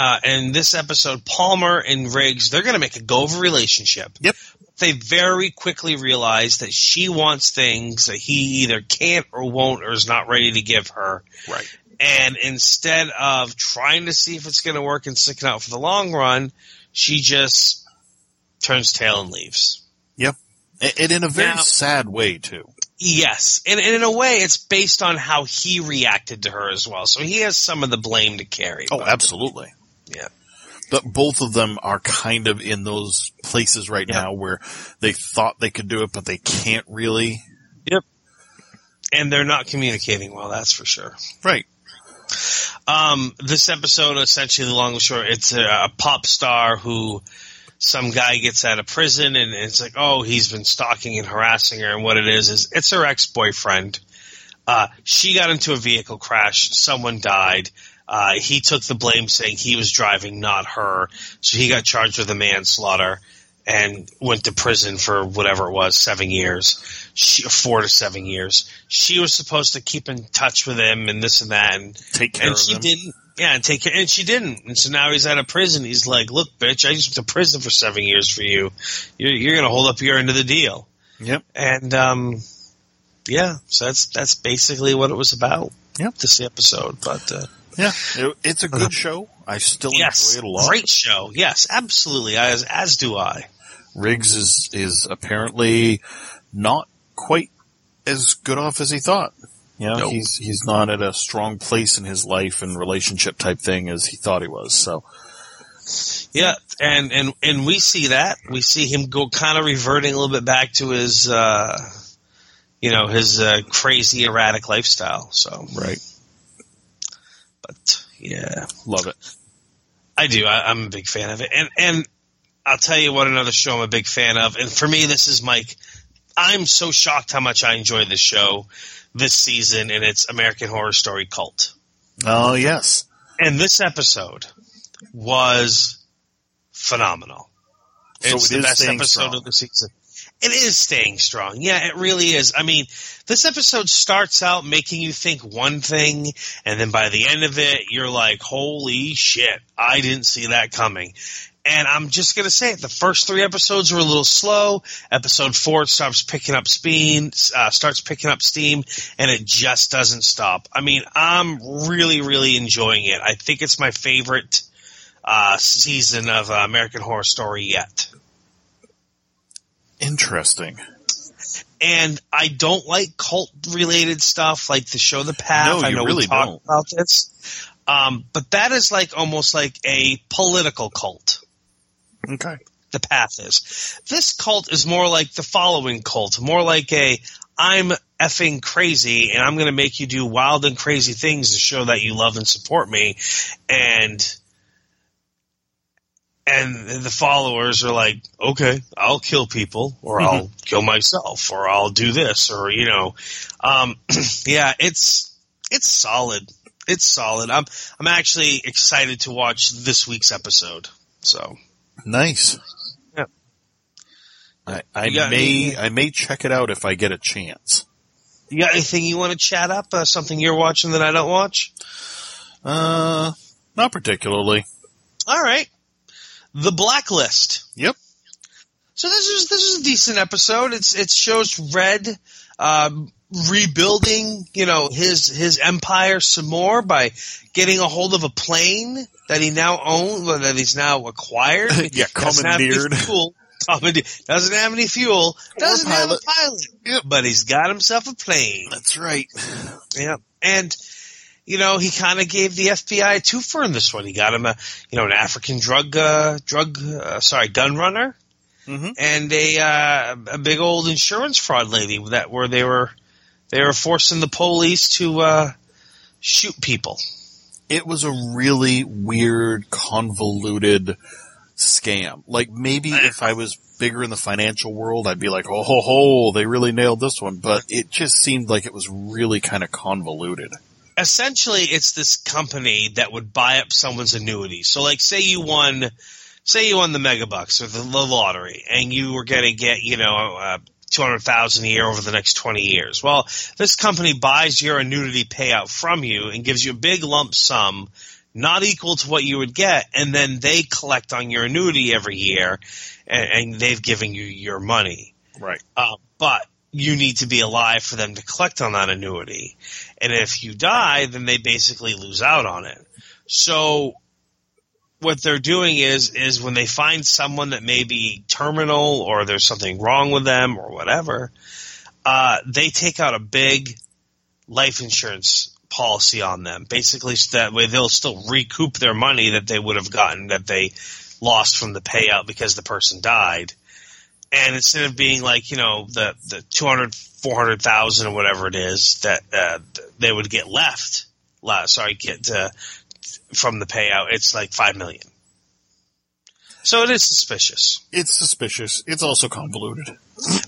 Uh, and this episode, Palmer and Riggs, they're going to make a go of a relationship. Yep. They very quickly realize that she wants things that he either can't or won't or is not ready to give her. Right. And instead of trying to see if it's going to work and sticking out for the long run, she just turns tail and leaves. Yep. And, in a very Now- sad way too. Yes, and, and in a way, it's based on how he reacted to her as well. So he has some of the blame to carry. Oh, absolutely. Yeah. But both of them are kind of in those places right Yeah. now where they thought they could do it, but they can't really. Yep. And they're not communicating well. That's for sure. Right. Um, this episode, essentially, the long and short, it's a, a pop star who some guy gets out of prison, and it's like, oh, he's been stalking and harassing her, and what it is is it's her ex boyfriend. Uh, she got into a vehicle crash. Someone died. Uh, he took the blame, saying he was driving, not her. So he got charged with a manslaughter and went to prison for whatever it was, seven years, she, four to seven years. She was supposed to keep in touch with him and this and that, and Take care and of she didn't. Yeah, and take care. And she didn't. And so now he's out of prison. He's like, "Look, bitch, I just went to prison for seven years for you. You're, you're going to hold up your end of the deal." Yep. And um, yeah, so that's that's basically what it was about. Yep. This episode, but uh, Yeah. It, it's a good show. I still yes, enjoy it a lot. great show. Yes, absolutely. As as do I. Riggs is, is apparently not quite as good off as he thought. Know, Nope. he's, he's not at a strong place in his life and relationship type thing as he thought he was. So, Yeah, and and and we see that we see him go kind of reverting a little bit back to his, uh, you know, his uh, crazy erratic lifestyle. So, right. But yeah, Love it. I do. I, I'm a big fan of it, and and I'll tell you what another show I'm a big fan of, and for me, this is Mike. I'm so shocked how much I enjoy this show this season, and it's American Horror Story Cult. Oh, yes. And this episode was phenomenal. So it's it the best episode strong. of the season. It is staying strong. Yeah, it really is. I mean, this episode starts out making you think one thing, and then by the end of it, you're like, holy shit, I didn't see that coming. And I'm just gonna say it. The first three episodes were a little slow. Episode four starts picking up steam, uh, starts picking up steam, and it just doesn't stop. I mean, I'm really, really enjoying it. I think it's my favorite uh, season of uh, American Horror Story yet. Interesting. and I don't like cult related stuff like the show The Path. No, I know really we talked don't. about this. Um, but that is like almost like a political cult. Okay. The Path is. This cult is more like the following cult, more like a I'm effing crazy and I'm going to make you do wild and crazy things to show that you love and support me. And and the followers are like, okay, I'll kill people, or I'll kill myself, or I'll do this, or you know, um, yeah, it's it's solid. It's solid. I'm I'm actually excited to watch this week's episode. So Nice. Yeah. I, I may any- I may check it out if I get a chance. you got anything you want to chat up? Uh, something you're watching that I don't watch? Uh, not particularly. All right, The Blacklist. Yep. So this is this is a decent episode. It's it shows Red um, rebuilding, you know, his his empire some more by getting a hold of a plane that he now owns, well, that he's now acquired. Yeah, Doesn't have any commandeered. fuel. Doesn't have any fuel. Doesn't have a pilot. Yep. But he's got himself a plane. That's right. Yeah, and you know he kind of gave the FBI a twofer in this one. He got him a you know an African drug uh, drug uh, sorry gun runner Mhm. and a uh, a big old insurance fraud lady that where they were they were forcing the police to uh, shoot people. It was a really weird, convoluted scam. Like maybe if I was bigger in the financial world, I'd be like, oh ho ho, they really nailed this one. But it just seemed like it was really kind of convoluted. Essentially it's this company that would buy up someone's annuity. So like say you won say you won the megabucks or the, the lottery and you were going to get, you know, uh, 200,000 a year over the next 20 years. Well, this company buys your annuity payout from you and gives you a big lump sum not equal to what you would get and then they collect on your annuity every year and, and they've given you your money. Right. Uh, but you need to be alive for them to collect on that annuity. And if you die, then they basically lose out on it. So what they're doing is, is when they find someone that may be terminal or there's something wrong with them or whatever, uh, they take out a big life insurance policy on them. Basically, so that way they'll still recoup their money that they would have gotten that they lost from the payout because the person died and instead of being like you know the the 200 400,000 or whatever it is that uh, they would get left sorry get uh, from the payout it's like 5 million so it is suspicious It's suspicious. It's also convoluted.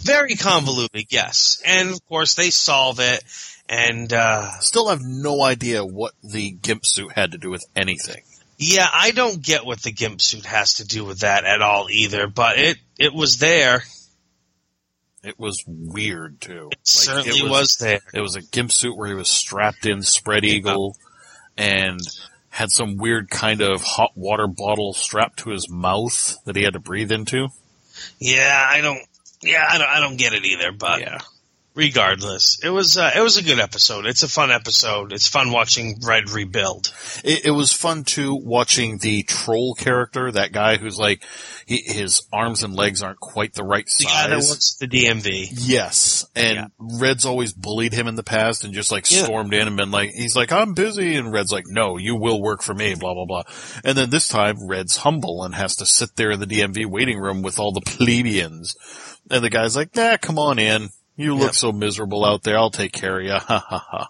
very convoluted yes and of course they solve it and uh, Still have no idea what the gimp suit had to do with anything. Yeah I don't get what the gimp suit has to do with that at all either but it it was there It was weird too. it certainly it was there It was a gimp suit where he was strapped in spread eagle and had some weird kind of hot water bottle strapped to his mouth that he had to breathe into. Yeah, I don't. Yeah, I don't. I don't get it either. But Yeah. Regardless, it was uh, it was a good episode. It's a fun episode. It's fun watching Red rebuild. It, it was fun too watching the troll character, that guy who's like, he, his arms and legs aren't quite the right The guy that size. works the DMV. Yes, and Yeah. Red's always bullied him in the past and just like Yeah. stormed in and been like, he's like, I'm busy, and Red's like, no, you will work for me, blah blah blah. And then this time, Red's humble and has to sit there in the DMV waiting room with all the plebeians, and the guy's like, nah, come on in. You look Yep. so miserable out there. I'll take care of you. Ha ha ha.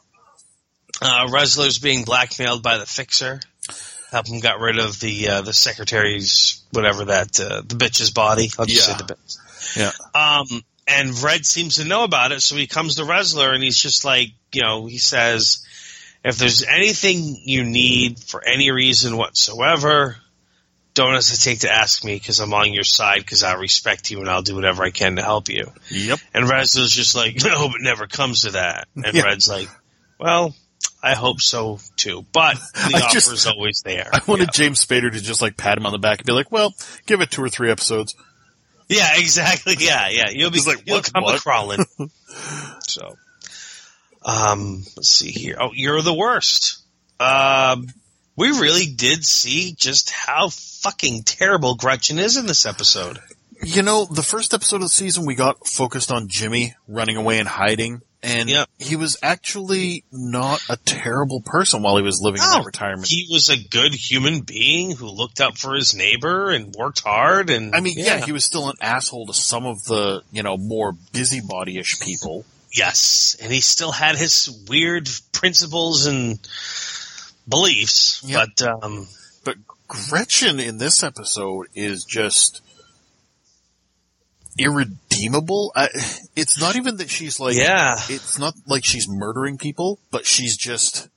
Uh, Ressler's being blackmailed by the Fixer. Help him got rid of the uh, the secretary's whatever that uh, the bitch's body. I'll just Yeah. say the bitch. Yeah. Um, and Red seems to know about it, so he comes to Ressler and he's just like, you know, he says, If there's anything you need for any reason whatsoever, don't hesitate to ask me because I'm on your side because I respect you and I'll do whatever I can to help you. Yep. And Rez's just like, no, but never comes to that. And Yeah. Red's like, well, I hope so too. But the offer is always there. I wanted James Spader to just like pat him on the back and be like, "Well, give it two or three episodes." Yeah, exactly. Yeah, yeah. You'll be He's like, you'll what, come what? crawling. so, um, let's see here. Oh, you're the worst. Um, we really did see just how fucking terrible Gretchen is in this episode. You know, the first episode of the season, we got focused on Jimmy running away and hiding, and Yep. he was actually not a terrible person while he was living in No, that retirement. He was a good human being who looked out for his neighbor and worked hard. And I mean, yeah. he was still an asshole to some of the, you know, more busybody-ish people. yes, and he still had his weird principles and beliefs. Yep. But um, But Gretchen in this episode is just irredeemable. I, it's not even that she's like, yeah, it's not like she's murdering people, but she's just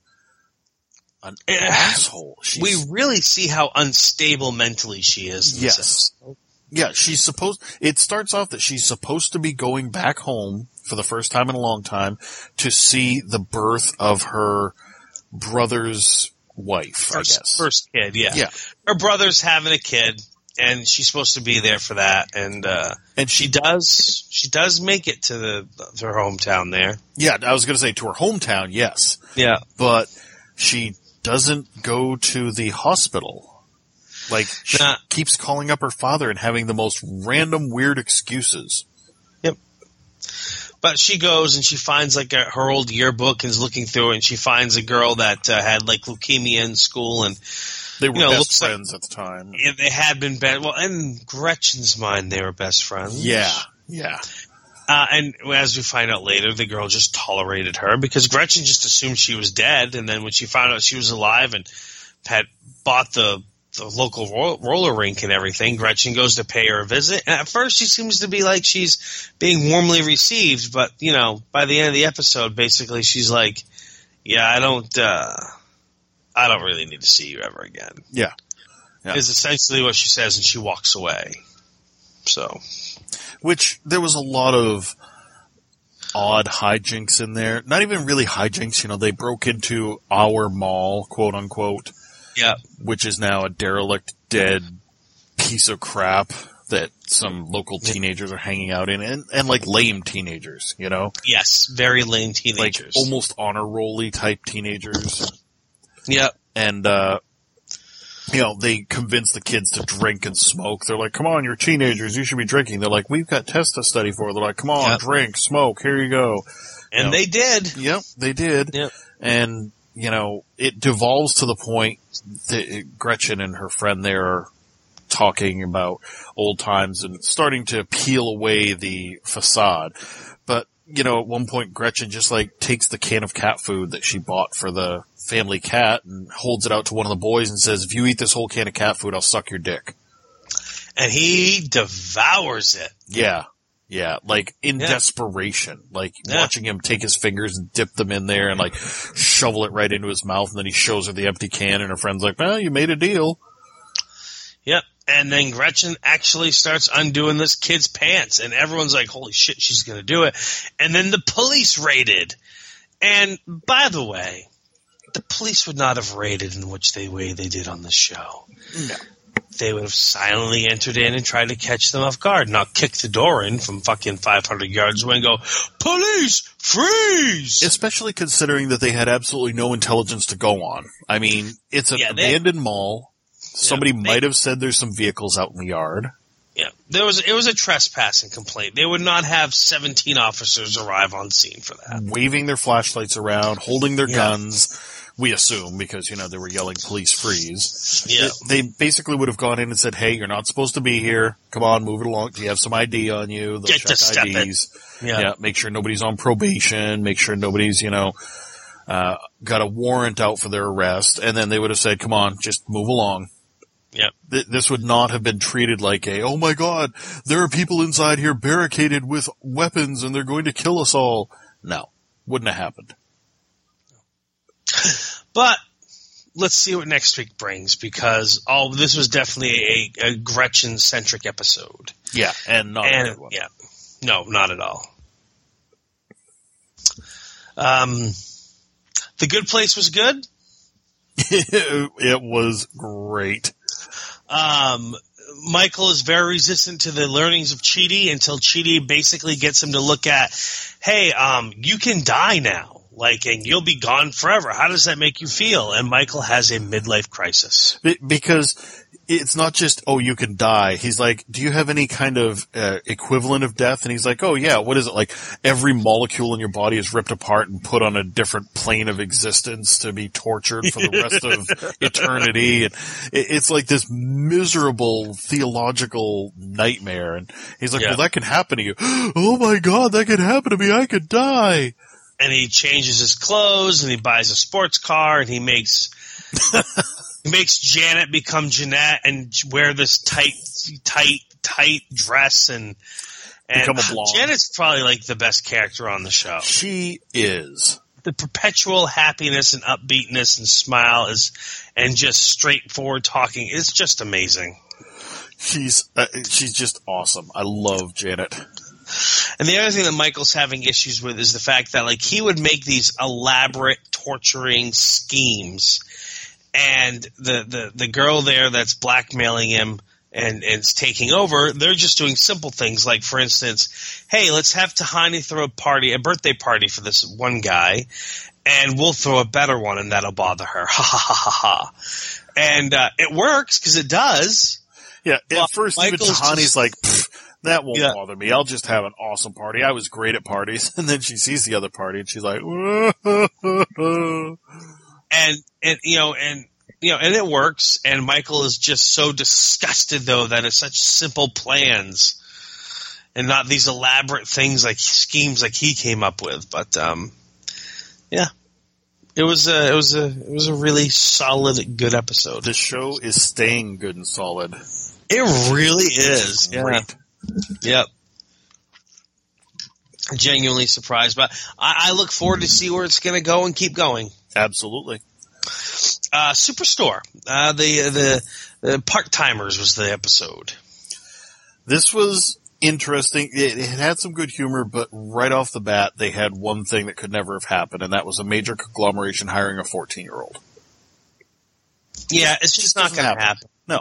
an asshole. She's, we really see how unstable mentally she is. in this Yes. yeah, she's supposed, it starts off that she's supposed to be going back home for the first time in a long time to see the birth of her brother's wife, I first, guess. first kid, yeah. Yeah. Her brother's having a kid, and she's supposed to be there for that. And uh, And she she, does. She does make it to the to her hometown there. yeah, I was going to say to her hometown, yes, Yeah, but she doesn't go to the hospital. Like, she Nah. keeps calling up her father and having the most random weird excuses. But she goes and she finds like a, her old yearbook and is looking through it, and she finds a girl that uh, had like leukemia in school, and They were You know, best looks like- friends at the time. they had been bad. Well, in Gretchen's mind, they were best friends. Yeah, yeah. Uh, and as we find out later, the girl just tolerated her because Gretchen just assumed she was dead. And then when she found out she was alive and had bought the, the local ro- roller rink and everything, Gretchen goes to pay her a visit. And at first she seems to be like she's being warmly received. But, you know, by the end of the episode, basically she's like, yeah, I don't, uh, I don't really need to see you ever again. Yeah. Yeah. Is essentially what she says and she walks away. So, Which there was a lot of odd hijinks in there. Not even really hijinks, you know, they broke into our mall, quote unquote, yeah. which is now a derelict, dead piece of crap that some local teenagers are hanging out in and, and like lame teenagers, you know? Yes. Very lame teenagers. Like almost honor rolly type teenagers. Yep. and uh you know they convince the kids to drink and smoke they're like come on you're teenagers you should be drinking they're like we've got tests to study for they're like come on Yep. drink smoke here you go And Yep. they did. yep they did Yep. and you know it devolves to the point that gretchen and her friend there are talking about old times and starting to peel away the facade. But you know at one point gretchen just like takes the can of cat food that she bought for the family cat and holds it out to one of the boys and says if you eat this whole can of cat food i'll suck your dick. And he devours it. yeah yeah like in Yeah. desperation like Yeah. watching him take his fingers and dip them in there and like shovel it right into his mouth and then he shows her the empty can and her friend's like well you made a deal Yep. And then Gretchen actually starts undoing this kid's pants, and everyone's like, holy shit, she's going to do it. And then the police raided. And by the way, the police would not have raided in which they way they did on the show. No. They would have silently entered in and tried to catch them off guard, not kick the door in from fucking 500 yards away and go, police, freeze! especially considering that they had absolutely no intelligence to go on. I mean, it's an Yeah, they- abandoned mall. Somebody they- might have said there's some vehicles out in the yard. Yeah, there was it was a trespassing complaint. They would not have 17 officers arrive on scene for that. waving their flashlights around, holding their Yeah. guns. We assume because you know they were yelling "Police freeze." Yeah, They basically would have gone in and said, "Hey, you're not supposed to be here. Come on, move it along. Do you have some ID on you? They'll Get to check it. IDs. yeah, Yeah, make sure nobody's on probation. Make sure nobody's you know uh, got a warrant out for their arrest." And then they would have said, "Come on, just move along." Yep. Th- this would not have been treated like a, oh my god, there are people inside here barricaded with weapons and they're going to kill us all. No, wouldn't have happened. But let's see what next week brings because all this was definitely a, a Gretchen centric episode. Yeah, and not and one. yeah, no, not at all. Um, the Good Place was good. it was great. Um, Michael is very resistant to the learnings of Chidi until Chidi basically gets him to look at, hey, um, you can die now, like, and you'll be gone forever. How does that make you feel? And Michael has a midlife crisis. Because it's not just oh you can die he's like do you have any kind of uh, equivalent of death and he's like oh yeah what is it like every molecule in your body is ripped apart and put on a different plane of existence to be tortured for the rest of eternity and it's like this miserable theological nightmare and he's like Yeah. well that can happen to you oh my god that could happen to me i could die and he changes his clothes and he buys a sports car and he makes he makes Janet become Jeanette and wear this tight tight tight dress and and Become a blonde. Janet's probably like the best character on the show. she is The perpetual happiness and upbeatness and smile is and just straightforward talking is just amazing. she's uh, she's just awesome i love janet And the other thing that Michael's having issues with is the fact that like he would make these elaborate torturing schemes and the, the, the girl there that's blackmailing him and, and is taking over, they're just doing simple things like for instance, hey, let's have Tahani throw a party, a birthday party for this one guy, and we'll throw a better one and that'll bother her. Ha ha ha ha ha. And uh, it works because it does. Yeah, Well, at first even Tahani's just- like, "Pfft, that won't Yeah. bother me. I'll just have an awesome party. I was great at parties. And then she sees the other party and she's like, and and you know and you know and it works and michael is just so disgusted though that it's such simple plans and not these elaborate things like schemes like he came up with but um yeah it was a it was a it was a really solid good episode the show is staying good and solid. it really is yeah. Great. Yep. Genuinely surprised, but I, I look forward to see where it's going to go and keep going. Absolutely. Uh, Superstore, uh, the the, the part timers was the episode. This was interesting. It, it had some good humor, but right off the bat, they had one thing that could never have happened, and that was a major conglomeration hiring a 14 year old. Yeah, it's just not doesn't going to happen. happen. No.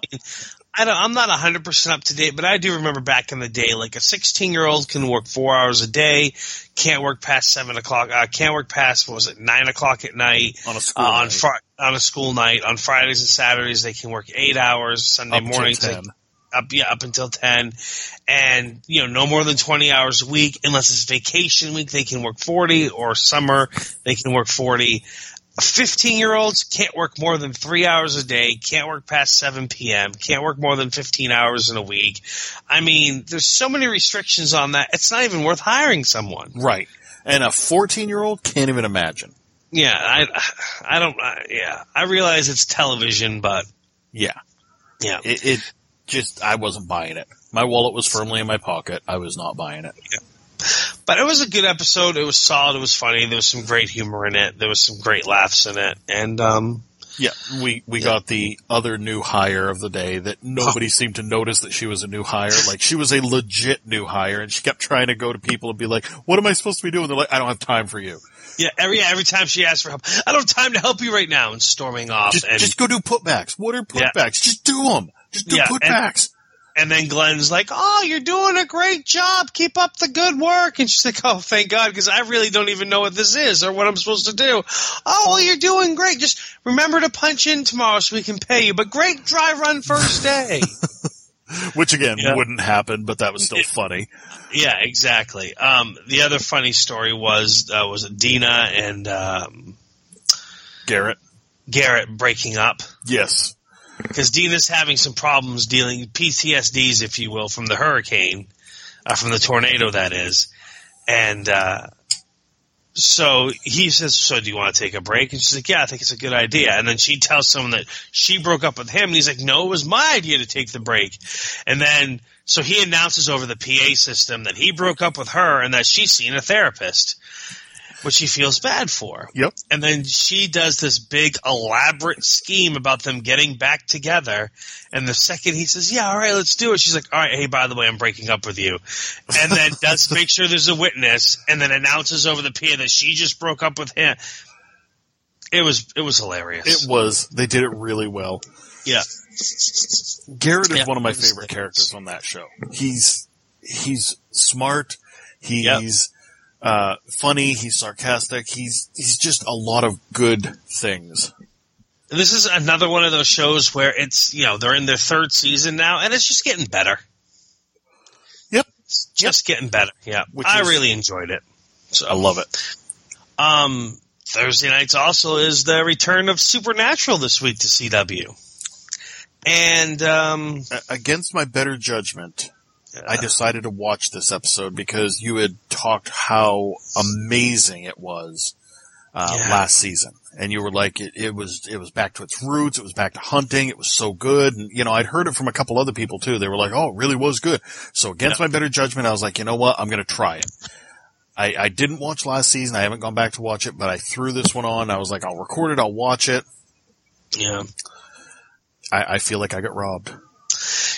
I don't, I'm not 100% up to date, but I do remember back in the day, like a 16 year old can work four hours a day, can't work past seven o'clock, uh, can't work past, what was it, nine o'clock at night, On a uh, school on night. Fri on a school night. On Fridays and Saturdays, they can work eight hours. Sunday Up mornings, they- 10. up yeah up until 10 and you know no more than 20 hours a week unless it's vacation week they can work 40 or summer they can work 40 15 year olds can't work more than three hours a day can't work past 7 p.m can't work more than 15 hours in a week i mean there's so many restrictions on that it's not even worth hiring someone Right. And a 14 year old can't even imagine. yeah i i don't I, yeah i realize it's television but Yeah. yeah It, it just, I wasn't buying it. My wallet was firmly in my pocket. I was not buying it. But it was a good episode. It was solid. It was funny. There was some great humor in it. There was some great laughs in it. And um, Yeah, we we got the other new hire of the day that nobody seemed to notice that she was a new hire. Like she was a legit new hire, and she kept trying to go to people and be like, "What am I supposed to be doing?" They're like, "I don't have time for you. yeah, every yeah, every time she asked for help, I don't have time to help you right now, and storming off. Just and just go do putbacks. What are Yeah. putbacks? Just do them. Just do Yeah, putbacks." And then Glenn's like, "Oh, you're doing a great job. Keep up the good work." And she's like, "Oh, thank God, because I really don't even know what this is or what I'm supposed to do." Oh, well, you're doing great. Just remember to punch in tomorrow so we can pay you. But great dry run first day. Which again Yeah. wouldn't happen, but that was still funny. Yeah, exactly. Um, the other funny story was uh, was Dina and um, Garrett, Garrett breaking up yes, because Dina's having some problems dealing PTSDs, if you will, from the hurricane, uh, from the tornado that is, and uh, so he says, "So do you want to take a break?" And she's like, "Yeah, I think it's a good idea." And then she tells someone that she broke up with him, and he's like, "No, it was my idea to take the break." And then so he announces over the PA system that he broke up with her and that she's seen a therapist. Which she feels bad for. Yep. And then she does this big elaborate scheme about them getting back together. And the second he says, yeah, all right, let's do it. She's like, all right, hey, by the way, I'm breaking up with you. And then does make sure there's a witness and then announces over the pier that she just broke up with him. It was, it was hilarious. It was. They did it really well. yeah. Garrett is Yeah, one of my it was- favorite characters on that show. He's he's smart. He's uh, funny. He's sarcastic. He's he's just a lot of good things. This is another one of those shows where it's, you know, they're in their third season now and it's just getting better. Yep, It's just getting better. Yeah. Which I is- really enjoyed it. So I love it. Um, Thursday nights also is the return of Supernatural this week to CW. And um, Against my better judgment, I decided to watch this episode because you had talked how amazing it was uh, Yeah. last season, and you were like, it, it was it was back to its roots. It was back to hunting. It was so good, and you know, I'd heard it from a couple other people too. They were like, oh, it really was good. So against my better judgment, I was like, you know what, I'm going to try it. I, I didn't watch last season. I haven't gone back to watch it, but I threw this one on. I was like, I'll record it. I'll watch it. yeah, I, I feel like I got robbed.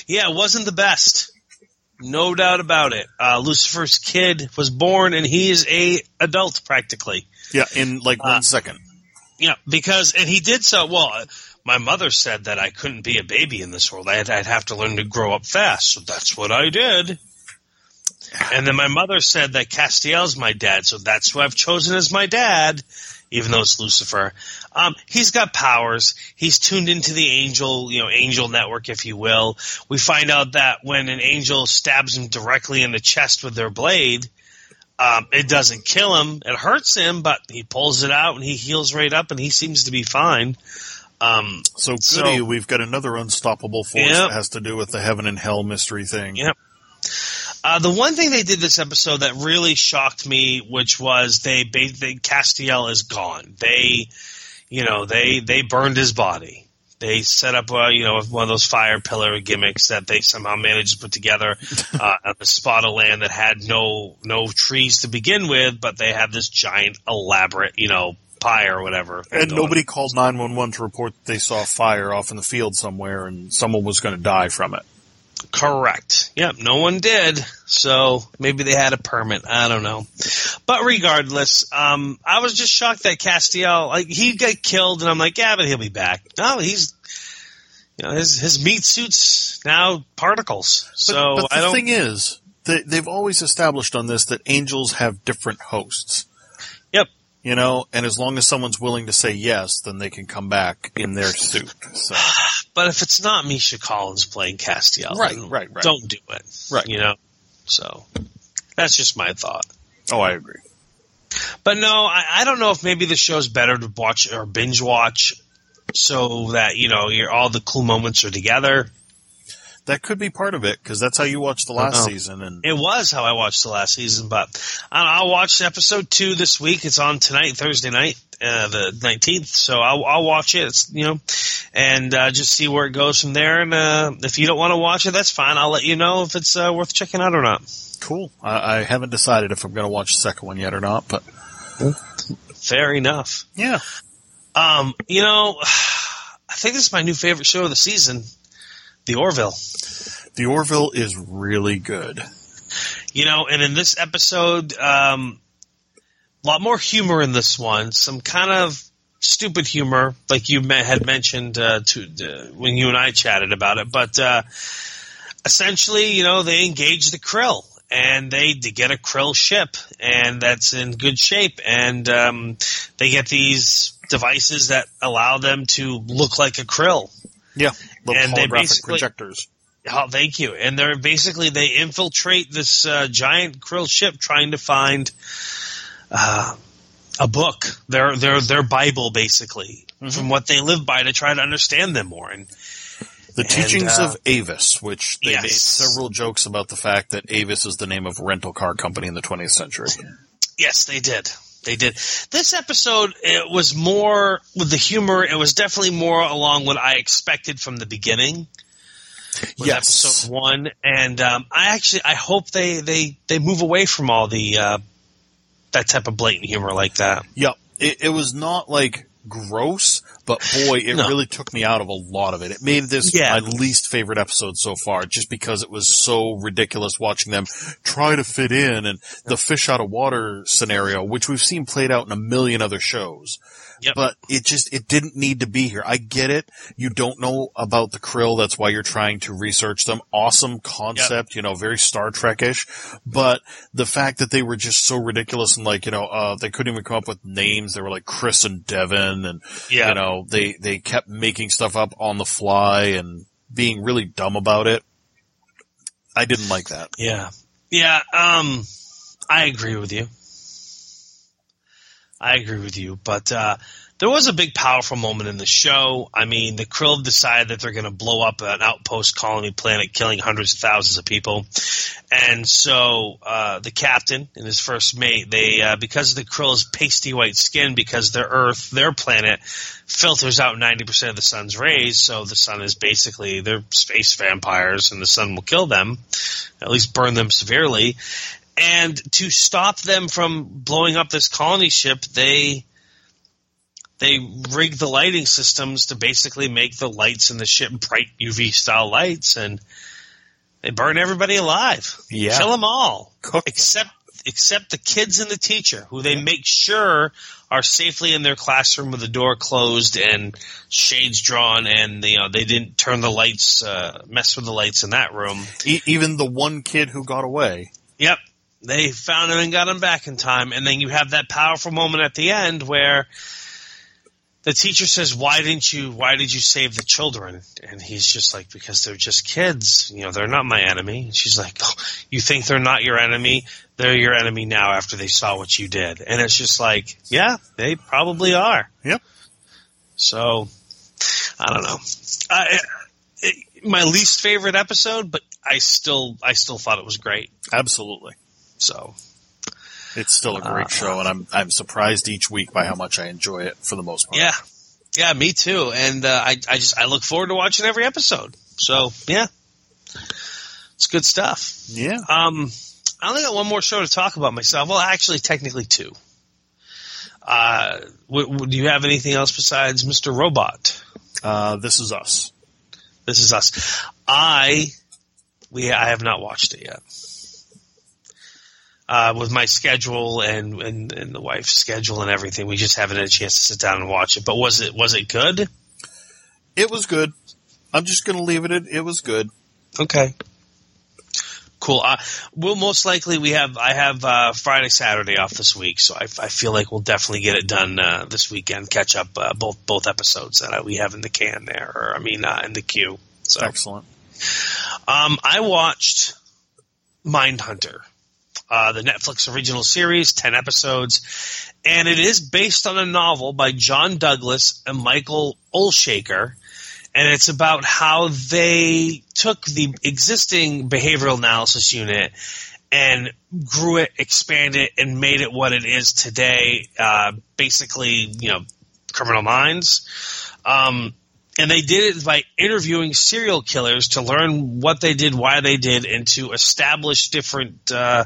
yeah, it wasn't the best, no doubt about it. Uh, Lucifer's kid was born, and he is a adult practically. Yeah, in like one Uh, second. Yeah, because and he did so well. uh, My mother said that I couldn't be a baby in this world. I'd, I'd have to learn to grow up fast. So that's what I did. And then my mother said that Castiel's my dad, so that's who I've chosen as my dad, even though it's Lucifer. Um, he's got powers. He's tuned into the angel, you know, angel network, if you will. We find out that when an angel stabs him directly in the chest with their blade, um, it doesn't kill him. It hurts him, but he pulls it out and he heals right up, and he seems to be fine. Um, So So- goody, we've got another unstoppable force Yep. that has to do with the heaven and hell mystery thing. Yep. Uh, the one thing they did this episode that really shocked me, which was they, they, Castiel is gone. They, you know, they they burned his body. They set up, uh, you know, one of those fire pillar gimmicks that they somehow managed to put together uh, on a spot of land that had no no trees to begin with, but they had this giant, elaborate, you know, pyre or whatever. And nobody called 911 to report that they saw a fire off in the field somewhere and someone was going to die from it. Correct. Yep, no one did. So maybe they had a permit. I don't know. But regardless, um, I was just shocked that Castiel, like, he got killed, and I'm like, yeah, but he'll be back. No, he's, you know, his his meat suits now particles. But, so but the I don't. thing is, they, they've always established on this that angels have different hosts. Yep. You know, and as long as someone's willing to say yes, then they can come back in their suit. So, But if it's not Misha Collins playing Castiel, Right, right, right. don't do it. Right. You know. So that's just my thought. oh, I agree. But no, I, I don't know if maybe the show's better to watch or binge watch so that, you know, all the cool moments are together. That could be part of it because that's how you watched the last season. And It was how I watched the last season, but I- I'll watch episode two this week. It's on tonight, Thursday night, uh, the 19th. So I'll, I'll watch it, it's, you know, and uh, just see where it goes from there. And uh, if you don't want to watch it, that's fine. I'll let you know if it's uh, worth checking out or not. cool. I, I haven't decided if I'm going to watch the second one yet or not, but Fair enough. yeah. Um, you know, I think this is my new favorite show of the season, The Orville. The Orville is really good. You know, and in this episode, um, a lot more humor in this one. Some kind of stupid humor, like you had mentioned uh, to uh, when you and I chatted about it. But uh, essentially, you know, they engage the krill. And they, they get a krill ship, and that's in good shape. And um, they get these devices that allow them to look like a krill. Yeah. Little And holographic projectors. Oh, thank you. And they're basically they infiltrate this uh, giant krill ship trying to find uh, a book, their their their Bible, basically, from what they live by to try to understand them more. And The And, teachings uh, of Avis, which they yes. made several jokes about the fact that Avis is the name of a rental car company in the 20th century. yes, they did. They did. This episode it was more with the humor. It was definitely more along what I expected from the beginning. Yes. episode one, and um, I actually I hope they they they move away from all the uh, that type of blatant humor like that. Yep. It, it was not like gross, but boy, it No. really took me out of a lot of it. It made this Yeah. my least favorite episode so far, just because it was so ridiculous watching them try to fit in and the fish out of water scenario, which we've seen played out in a million other shows. Yep. But it just, it didn't need to be here. I get it. You don't know about the krill. That's why you're trying to research them. Awesome concept, you know, very Star Trek-ish. But the fact that they were just so ridiculous and like, you know, uh, they couldn't even come up with names. They were like Chris and Devin and, Yeah. you know, they, they kept making stuff up on the fly and being really dumb about it. I didn't like that. Yeah. Yeah, um I agree with you. I agree with you, but uh there was a big powerful moment in the show. I mean, the Krill decide that they're going to blow up an outpost colony planet, killing hundreds of thousands of people. And so, uh, the captain and his first mate, they, uh, because of the Krill's pasty white skin, because their Earth, their planet, filters out 90% of the sun's rays, so the sun is basically, they're space vampires and the sun will kill them, at least burn them severely. And to stop them from blowing up this colony ship, they they rig the lighting systems to basically make the lights in the ship bright UV style lights, and they burn everybody alive. Yeah. kill them all Cook except except the kids and the teacher, who they make sure are safely in their classroom with the door closed and shades drawn, and you know they didn't turn the lights, uh, mess with the lights in that room. E- even the one kid who got away. Yep. They found him and got him back in time. And then you have that powerful moment at the end where the teacher says, Why didn't you why did you save the children? And he's just like, Because they're just kids. You know, they're not my enemy. And she's like, oh, You think they're not your enemy? They're your enemy now after they saw what you did. And it's just like, Yeah, they probably are. Yep. So I don't know. I, it, my least favorite episode, but I still I still thought it was great. Absolutely. So It's still a great Uh, show and I'm, I'm surprised each week by how much I enjoy it for the most part. yeah, yeah, me too. And uh, I I just I look forward to watching every episode. So yeah, it's good stuff. Yeah. Um, I only got one more show to talk about myself. Well, actually, technically two. Uh, w- w- do you have anything else besides Mr. Robot? Uh, this is us. This is us. I we I have not watched it yet. Uh, with my schedule and, and and the wife's schedule and everything, we just haven't had a chance to sit down and watch it. But was it was it good? It was good. I'm just gonna leave it at, it was good. Okay. Cool. Uh, we'll most likely we have I have uh, Friday Saturday off this week, so I, I feel like we'll definitely get it done uh, this weekend. Catch up uh, both both episodes that we have in the can there, or I mean uh, in the queue. So Excellent. Um, I watched Mindhunter, uh, the Netflix original series, 10 episodes, and it is based on a novel by John Douglas and Michael Olshaker, and it's about how they took the existing behavioral analysis unit and grew it, expanded it, and made it what it is today. Uh, basically, you know, criminal minds. Um, and they did it by interviewing serial killers to learn what they did, why they did, and to establish different, uh,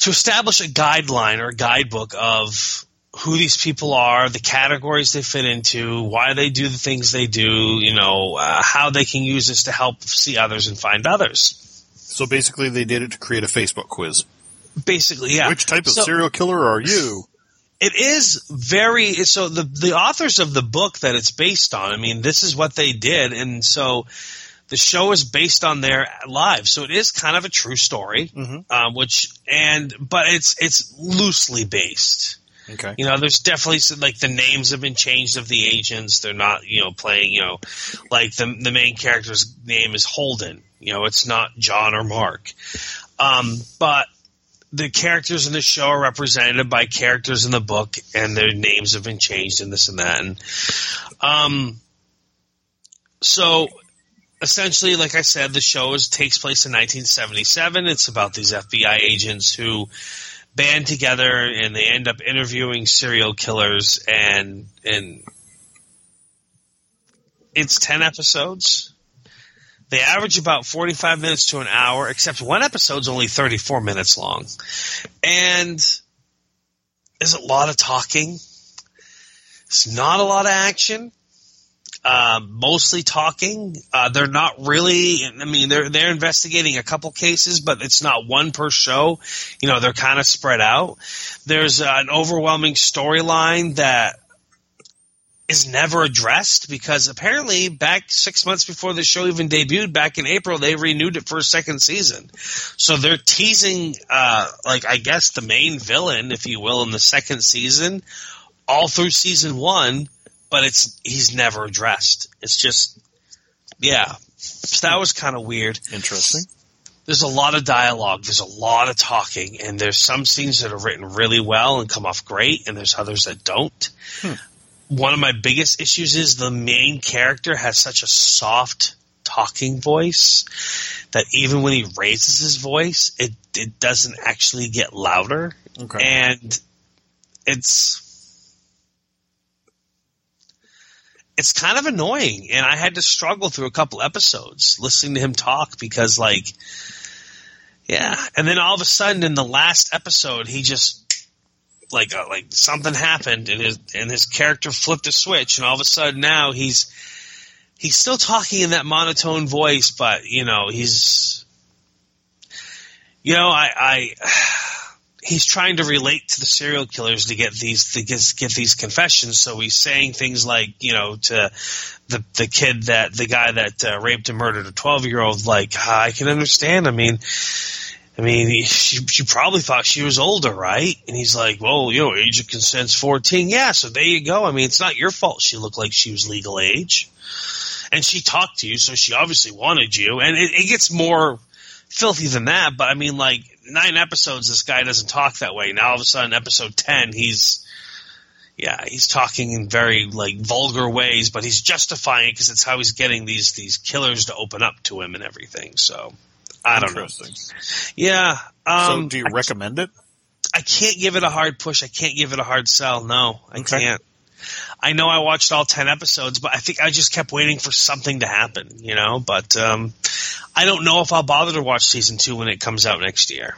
to establish a guideline or a guidebook of who these people are, the categories they fit into, why they do the things they do, you know, uh, how they can use this to help see others and find others. So basically they did it to create a Facebook quiz. Basically, yeah. Which type of So- serial killer are you? It is very so the the authors of the book that it's based on. I mean, this is what they did, and so the show is based on their lives. So it is kind of a true story, Mhm. um, which and but it's it's loosely based. Okay. You know, there's definitely some, like the names have been changed of the agents. They're not you know playing you know like the the main character's name is Holden. You know, it's not John or Mark. Um, but the characters in the show are represented by characters in the book, and their names have been changed and this and that. And um, so essentially, like I said, the show is, takes place in 1977. It's about these FBI agents who band together and they end up interviewing serial killers, and and it's ten episodes. They average about 45 minutes to an hour, except one episode's only 34 minutes long. And there's a lot of talking. It's not a lot of action. Uh, mostly talking. Uh, they're not really. I mean, they're they're investigating a couple cases, but it's not one per show. You know, they're kind of spread out. There's uh, an overwhelming storyline that is never addressed because apparently back six months before the show even debuted back in April, they renewed it for a second season. So they're teasing, uh, like, I guess the main villain, if you will, in the second season all through season one, but it's, he's never addressed. It's just, yeah. So that was kind of weird. Interesting. There's a lot of dialogue. There's a lot of talking, and there's some scenes that are written really well and come off great, and there's others that don't. Hmm one of my biggest issues is the main character has such a soft talking voice that even when he raises his voice, it it doesn't actually get louder. Okay. And it's it's kind of annoying and I had to struggle through a couple episodes listening to him talk because like yeah, and then all of a sudden in the last episode he just like uh, like something happened and his and his character flipped a switch and all of a sudden now he's he's still talking in that monotone voice but you know he's you know I I he's trying to relate to the serial killers to get these to get, get these confessions. So he's saying things like you know to the the kid that the guy that uh, raped and murdered a 12 year old like I can understand. I mean I mean, she, she probably thought she was older, right? And he's like, well, you know, age of consent's 14. Yeah, so there you go. I mean, it's not your fault she looked like she was legal age. And she talked to you, so she obviously wanted you. And it, it gets more filthy than that, but I mean, like, nine episodes, this guy doesn't talk that way. Now all of a sudden, episode 10, he's, yeah, he's talking in very, like, vulgar ways, but he's justifying it because it's how he's getting these, these killers to open up to him and everything, so. I don't know. Yeah. Um, so, do you I recommend it? I can't give it a hard push. I can't give it a hard sell. No, I okay. can't. I know I watched all 10 episodes, but I think I just kept waiting for something to happen, you know, but, um, I don't know if I'll bother to watch season two when it comes out next year.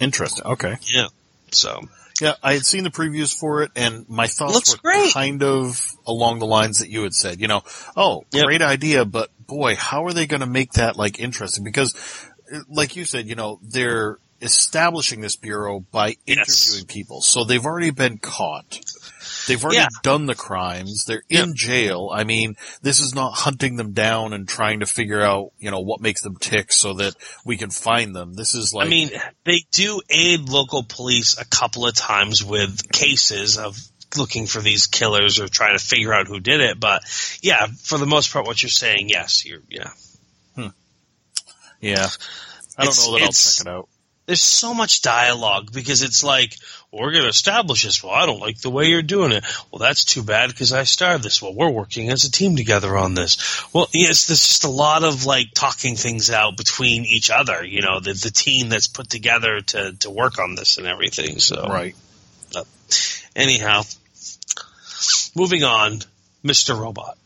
Interesting. Okay. Yeah. So. Yeah, I had seen the previews for it and my thoughts Looks were great. kind of along the lines that you had said, you know, oh, yep. great idea, but boy, how are they going to make that like interesting? Because like you said, you know, they're establishing this bureau by interviewing yes. people. So they've already been caught. They've already yeah. done the crimes. They're in jail. I mean, this is not hunting them down and trying to figure out, you know, what makes them tick so that we can find them. This is like. I mean, they do aid local police a couple of times with cases of looking for these killers or trying to figure out who did it. But yeah, for the most part, what you're saying, yes, you're, yeah. Yeah. I don't know that I'll check it out. There's so much dialogue because it's like, we're going to establish this. Well, I don't like the way you're doing it. Well, that's too bad because I started this. Well, we're working as a team together on this. Well, yes, there's just a lot of like talking things out between each other, you know, the, the team that's put together to, to work on this and everything. So, right. But anyhow, moving on, Mr. Robot.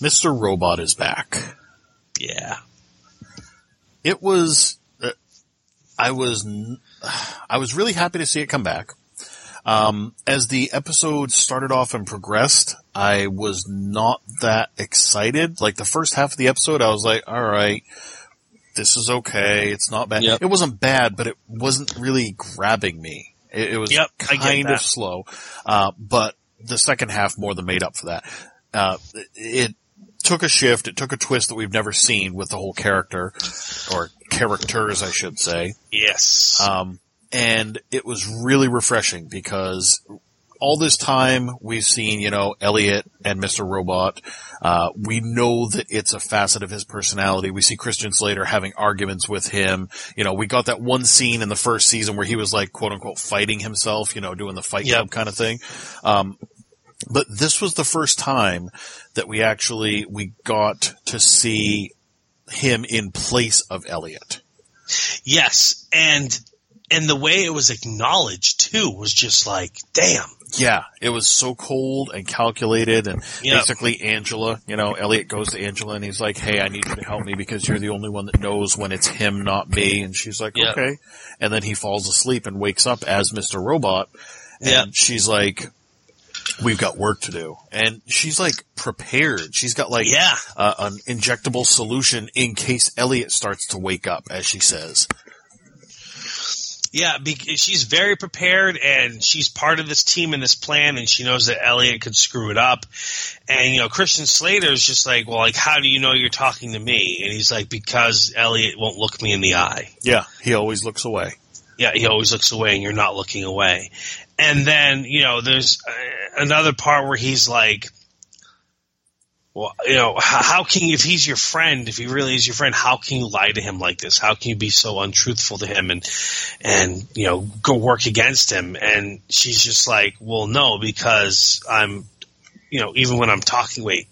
Mr. Robot is back. Yeah it was, uh, I was, I was really happy to see it come back. Um, as the episode started off and progressed, I was not that excited. Like the first half of the episode, I was like, all right, this is okay. It's not bad. Yep. It wasn't bad, but it wasn't really grabbing me. It, it was yep, kind of slow. Uh, but the second half more than made up for that. Uh, it, took a shift. It took a twist that we've never seen with the whole character, or characters, I should say. Yes. Um, and it was really refreshing because all this time we've seen, you know, Elliot and Mr. Robot. Uh, we know that it's a facet of his personality. We see Christian Slater having arguments with him. You know, we got that one scene in the first season where he was like, quote unquote, fighting himself, you know, doing the fight yep. club kind of thing. Um, but this was the first time that we actually, we got to see him in place of Elliot. Yes. And, and the way it was acknowledged too was just like, damn. Yeah, it was so cold and calculated and Yep. basically Angela, you know, Elliot goes to Angela and he's like, Hey, I need you to help me because you're the only one that knows when it's him, not me. And she's like, Yep. okay. And then he falls asleep and wakes up as Mr. Robot. And Yep. she's like, we've got work to do. And she's like prepared. She's got like Yeah. uh, an injectable solution in case Elliot starts to wake up, as she says. Yeah, because she's very prepared and she's part of this team and this plan and she knows that Elliot could screw it up. And, you know, Christian Slater is just like, well, like, how do you know you're talking to me? And he's like, because Elliot won't look me in the eye. Yeah, he always looks away. Yeah, he always looks away and you're not looking away. And then, you know, there's uh, another part where he's like, well, you know, how, can if he's your friend, if he really is your friend, how can you lie to him like this? How can you be so untruthful to him and, and, you know, go work against him? And she's just like, well, no, because I'm, you know, even when I'm talking, wait,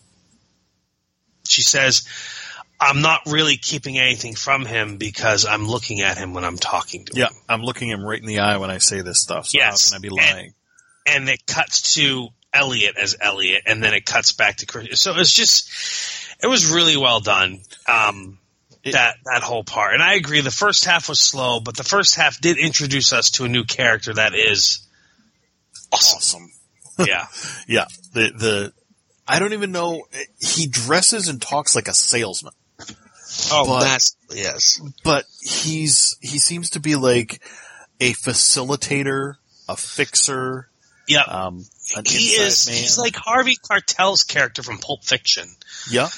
she says, I'm not really keeping anything from him because I'm looking at him when I'm talking to him. Yeah, I'm looking him right in the eye when I say this stuff. So Yes, how can I be and- lying? and it cuts to Elliot as Elliot, and then it cuts back to Chris. So it's just, it was really well done. Um, It- that that whole part, and I agree. The first half was slow, but the first half did introduce us to a new character that is awesome. awesome. Yeah, Yeah, the the I don't even know. He dresses and talks like a salesman, oh, But- that's yes, but he's he seems to be like a facilitator, a fixer, yeah. um, he is. man. He's like Harvey Keitel's character from Pulp Fiction. yeah,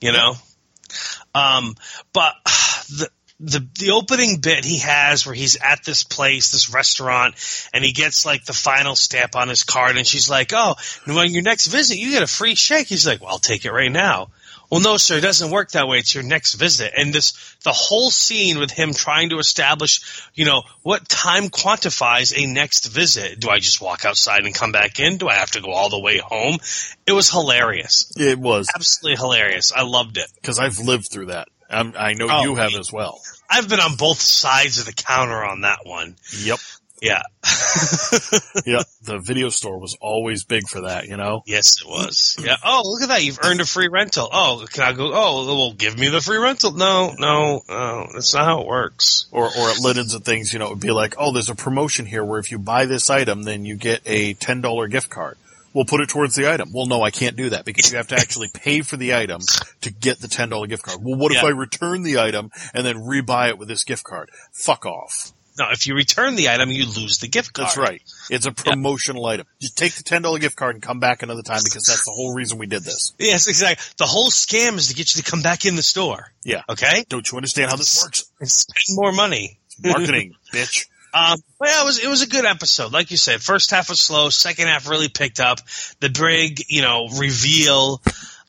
you know. Um, but the the the opening bit he has where he's at this place, this restaurant, and he gets like the final stamp on his card, and she's like, "Oh, and on your next visit, you get a free shake." He's like, "Well, I'll take it right now." Well, no, sir, it doesn't work that way. It's your next visit, and this the whole scene with him trying to establish, you know, what time quantifies a next visit. Do I just walk outside and come back in? Do I have to go all the way home? It was hilarious, it was absolutely hilarious. I loved it. because I've lived through that. i I know Oh, you have as well. I've been on both sides of the counter on that one. Yep, Yeah. yep. The video store was always big for that. You know. yes, it was. Yeah. Oh, look at that. You've earned a free rental. Oh, can I go? Oh, well, give me the free rental. No, no, no. That's not how it works. Or, or at Linens and things, you know, it would be like, oh, there's a promotion here where if you buy this item, then you get a $10 gift card. We'll put it towards the item. Well, no, I can't do that because you have to actually pay for the item to get the $10 gift card. Well, what if I return the item and then rebuy it with this gift card? Fuck off. No, if you return the item, you lose the gift card. That's right. It's a promotional item. Just take the $10 gift card and come back another time because that's the whole reason we did this. Yes, exactly. The whole scam is to get you to come back in the store. Yeah. Okay? Don't you understand how this works? Spend more money. Marketing, bitch. Um, yeah, it was it was a good episode. Like you said, first half was slow, second half really picked up. The big, you know, reveal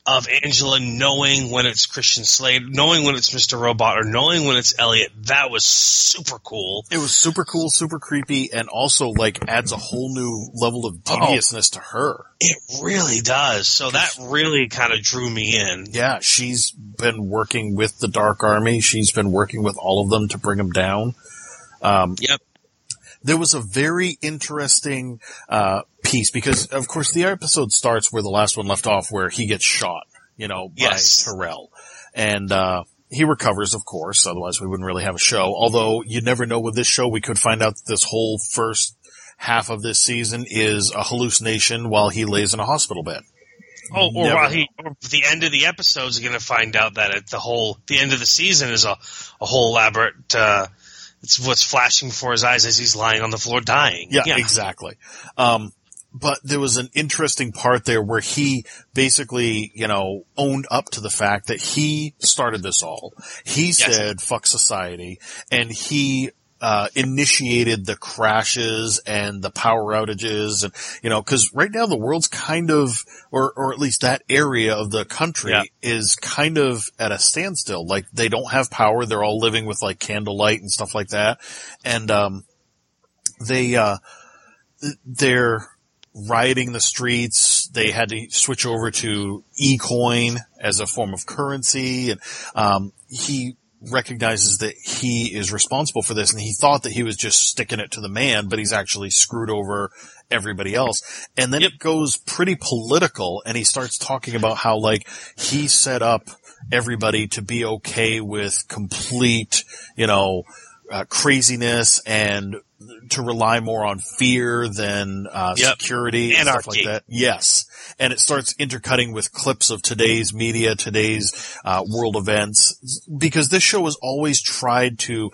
of Angela knowing when it's Christian Slater, knowing when it's Mr. Robot, or knowing when it's Elliot. That was super cool. It was super cool, super creepy, and also like adds a whole new level of Oh. deviousness to her. It really does. So that really kind of drew me in. Yeah, she's been working with the Dark Army. She's been working with all of them to bring them down. Um, Yep. There was a very interesting uh, piece because, of course, the episode starts where the last one left off, where he gets shot, you know, by Yes. Tyrell, and uh, he recovers, of course. Otherwise, we wouldn't really have a show. Although you never know with this show, we could find out that this whole first half of this season is a hallucination while he lays in a hospital bed. Oh, or Never while he, or the end of the episode is going to find out that it, the whole, the end of the season is a, a whole elaborate, uh, it's what's flashing before his eyes as he's lying on the floor dying. Yeah, exactly. Um, but there was an interesting part there where he basically, you know, owned up to the fact that he started this all. He said, fuck society, and he, uh, initiated the crashes and the power outages and, you know, cause right now the world's kind of, or, or at least that area of the country Yeah. is kind of at a standstill. Like they don't have power. They're all living with like candlelight and stuff like that. And, um, they, uh, they're rioting the streets. They had to switch over to e-coin as a form of currency. And, um, he recognizes that he is responsible for this and he thought that he was just sticking it to the man, but he's actually screwed over everybody else. And then it goes pretty political and he starts talking about how like he set up everybody to be okay with complete, you know, uh, craziness and to rely more on fear than uh, Yep. security and stuff like that. Yes, and it starts intercutting with clips of today's media, today's uh, world events, because this show has always tried to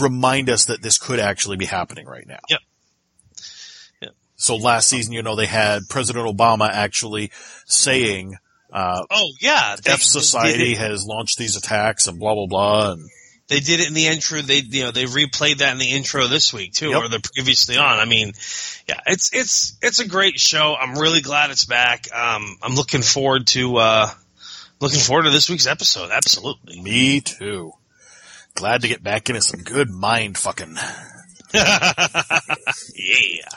remind us that this could actually be happening right now. Yep. Yep. So last season, you know, they had President Obama actually saying, uh, Oh yeah, F Society has launched these attacks and blah, blah, blah. And they did it in the intro. They you know they replayed that in the intro this week too, Yep. or the previously on. I mean, yeah, it's it's it's a great show. I'm really glad it's back. Um, I'm looking forward to uh, looking forward to this week's episode. Absolutely. me too. Glad to get back into some good mind fucking. yeah.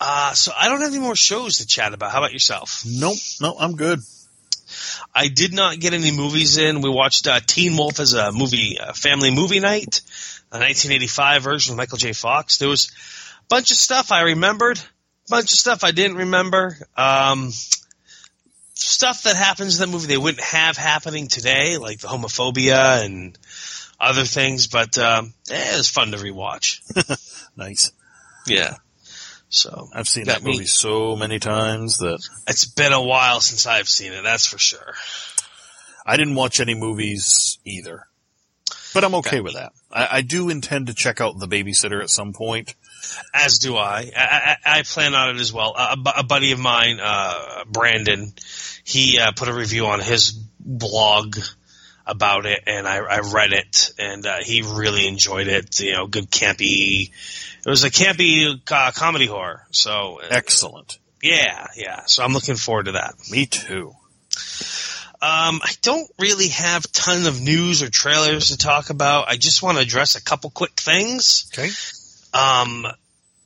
Uh, so I don't have any more shows to chat about. How about yourself? Nope, no, I'm good. I did not get any movies in. We watched uh, Teen Wolf as a movie, uh, family movie night, a 1985 version with Michael J. Fox. There was a bunch of stuff I remembered, a bunch of stuff I didn't remember. Um, stuff that happens in the movie they wouldn't have happening today, like the homophobia and other things. But um, eh, it was fun to rewatch. Nice. Yeah. So I've seen Got that movie me. so many times that it's been a while since I've seen it. That's for sure. I didn't watch any movies either. But I'm okay with that. I, I do intend to check out The Babysitter at some point. As do I. I, I, I plan on it as well. A, a buddy of mine, uh, Brandon, he uh, put a review on his blog about it, and I, I read it, and uh, he really enjoyed it. You know, good campy. It was a campy uh, comedy horror. So uh, Excellent. yeah, yeah. So I'm looking forward to that. Me too. Um, I don't really have ton of news or trailers to talk about. I just want to address a couple quick things. Okay. Um,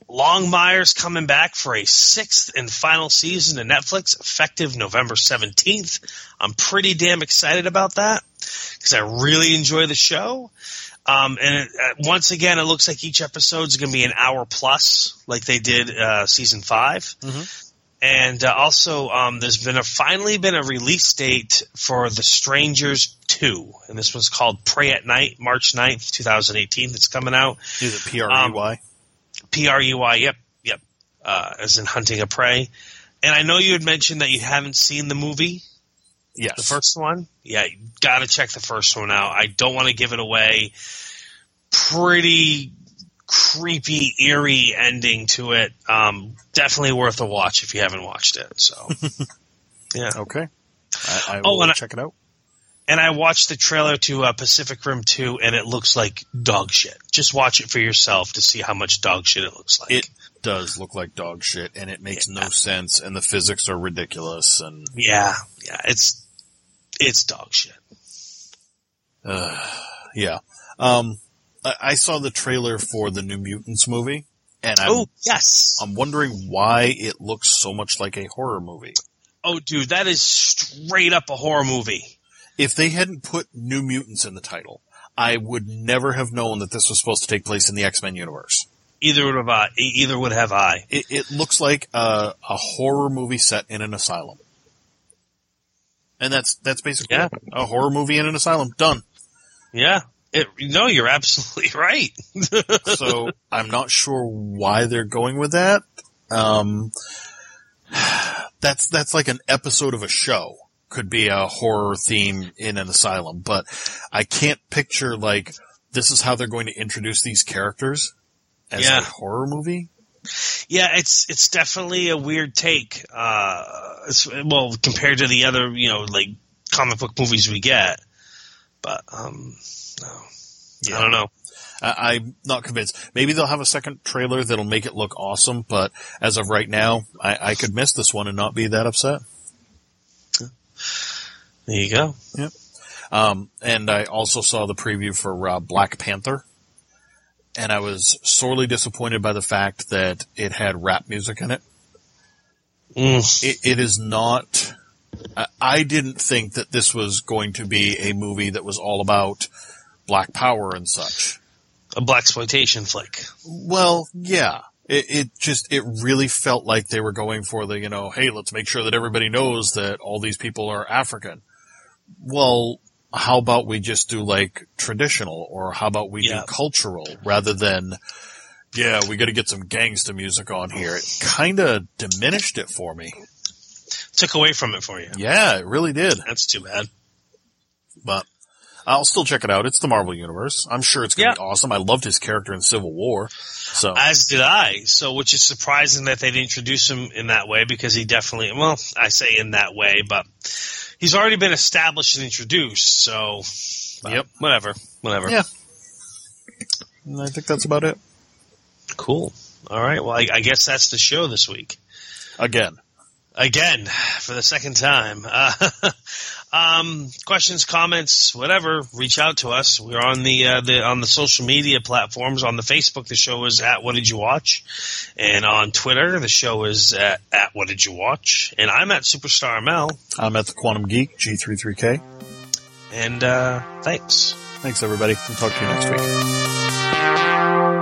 Longmire's coming back for a sixth and final season to Netflix, effective November 17th. I'm pretty damn excited about that because I really enjoy the show. Um, and it, uh, once again, it looks like each episode is going to be an hour plus, like they did uh, season 5 Mhm. And uh, also, um, there's been a finally been a release date for The Strangers 2, and this one's called Prey at Night, March 9th, 2018. That's coming out. Is it P R E Y? P R U Y. Yep, yep. Uh, as in hunting a prey. And I know you had mentioned that you haven't seen the movie, Yes. the first one. Yeah, you got to check the first one out. I don't want to give it away. Pretty creepy, eerie ending to it. Um, definitely worth a watch if you haven't watched it. So, yeah. Okay. I, I Oh, will and I- check it out. And I watched the trailer to uh, Pacific Rim 2, and it looks like dog shit. Just watch it for yourself to see how much dog shit it looks like. It does look like dog shit, and it makes no sense, and the physics are ridiculous, and yeah, yeah, it's it's dog shit. uh, yeah. Um, I, I saw the trailer for the New Mutants movie, and I'm, Oh yes. I'm wondering why it looks so much like a horror movie. oh, dude, that is straight up a horror movie. If they hadn't put New Mutants in the title, I would never have known that this was supposed to take place in the X Men universe. Either would have I. Either would have I. It, it looks like a, a horror movie set in an asylum. And that's, that's basically Yeah. a horror movie in an asylum. Done. Yeah. It, no, you're absolutely right. So I'm not sure why they're going with that. Um, that's, that's like an episode of a show. Could be a horror theme in an asylum, but I can't picture like, this is how they're going to introduce these characters as Yeah. a horror movie. Yeah, it's it's definitely a weird take. Uh, well, compared to the other, you know, like comic book movies we get. But um, no, I don't know. I, I'm not convinced. Maybe they'll have a second trailer that'll make it look awesome, but as of right now, I, I could miss this one and not be that upset. There you go. Um, and I also saw the preview for uh, Black Panther, and I was sorely disappointed by the fact that it had rap music in it. Mm. It, it is not. I, didn't think that this was going to be a movie that was all about Black Power and such. A black exploitation flick. Well, yeah, It, it just, it really felt like they were going for the, you know, hey, let's make sure that everybody knows that all these people are African. Well, how about we just do like traditional or how about we Yeah. do cultural rather than, yeah, we got to get some gangsta music on here. It kind of diminished it for me. Took away from it for you. Yeah, it really did. That's too bad. But I'll still check it out. It's the Marvel Universe. I'm sure it's going to Yeah. be awesome. I loved his character in Civil War. So As did I. So, which is surprising that they'd introduce him in that way because he definitely, well, I say in that way, but he's already been established and introduced. So, Yep. whatever, whatever. Yeah. And I think that's about it. Cool. All right. Well, I, I guess that's the show this week. Again. Again, for the second time. Uh, um, questions, comments, whatever, reach out to us. We're on the, uh, the, on the social media platforms. On the Facebook, the show is at What Did You Watch? And on Twitter, the show is at, at What Did You Watch? And I'm at Superstar Mel. I'm at the Quantum Geek, G33K. And, uh, thanks. Thanks everybody. We'll talk to you next week.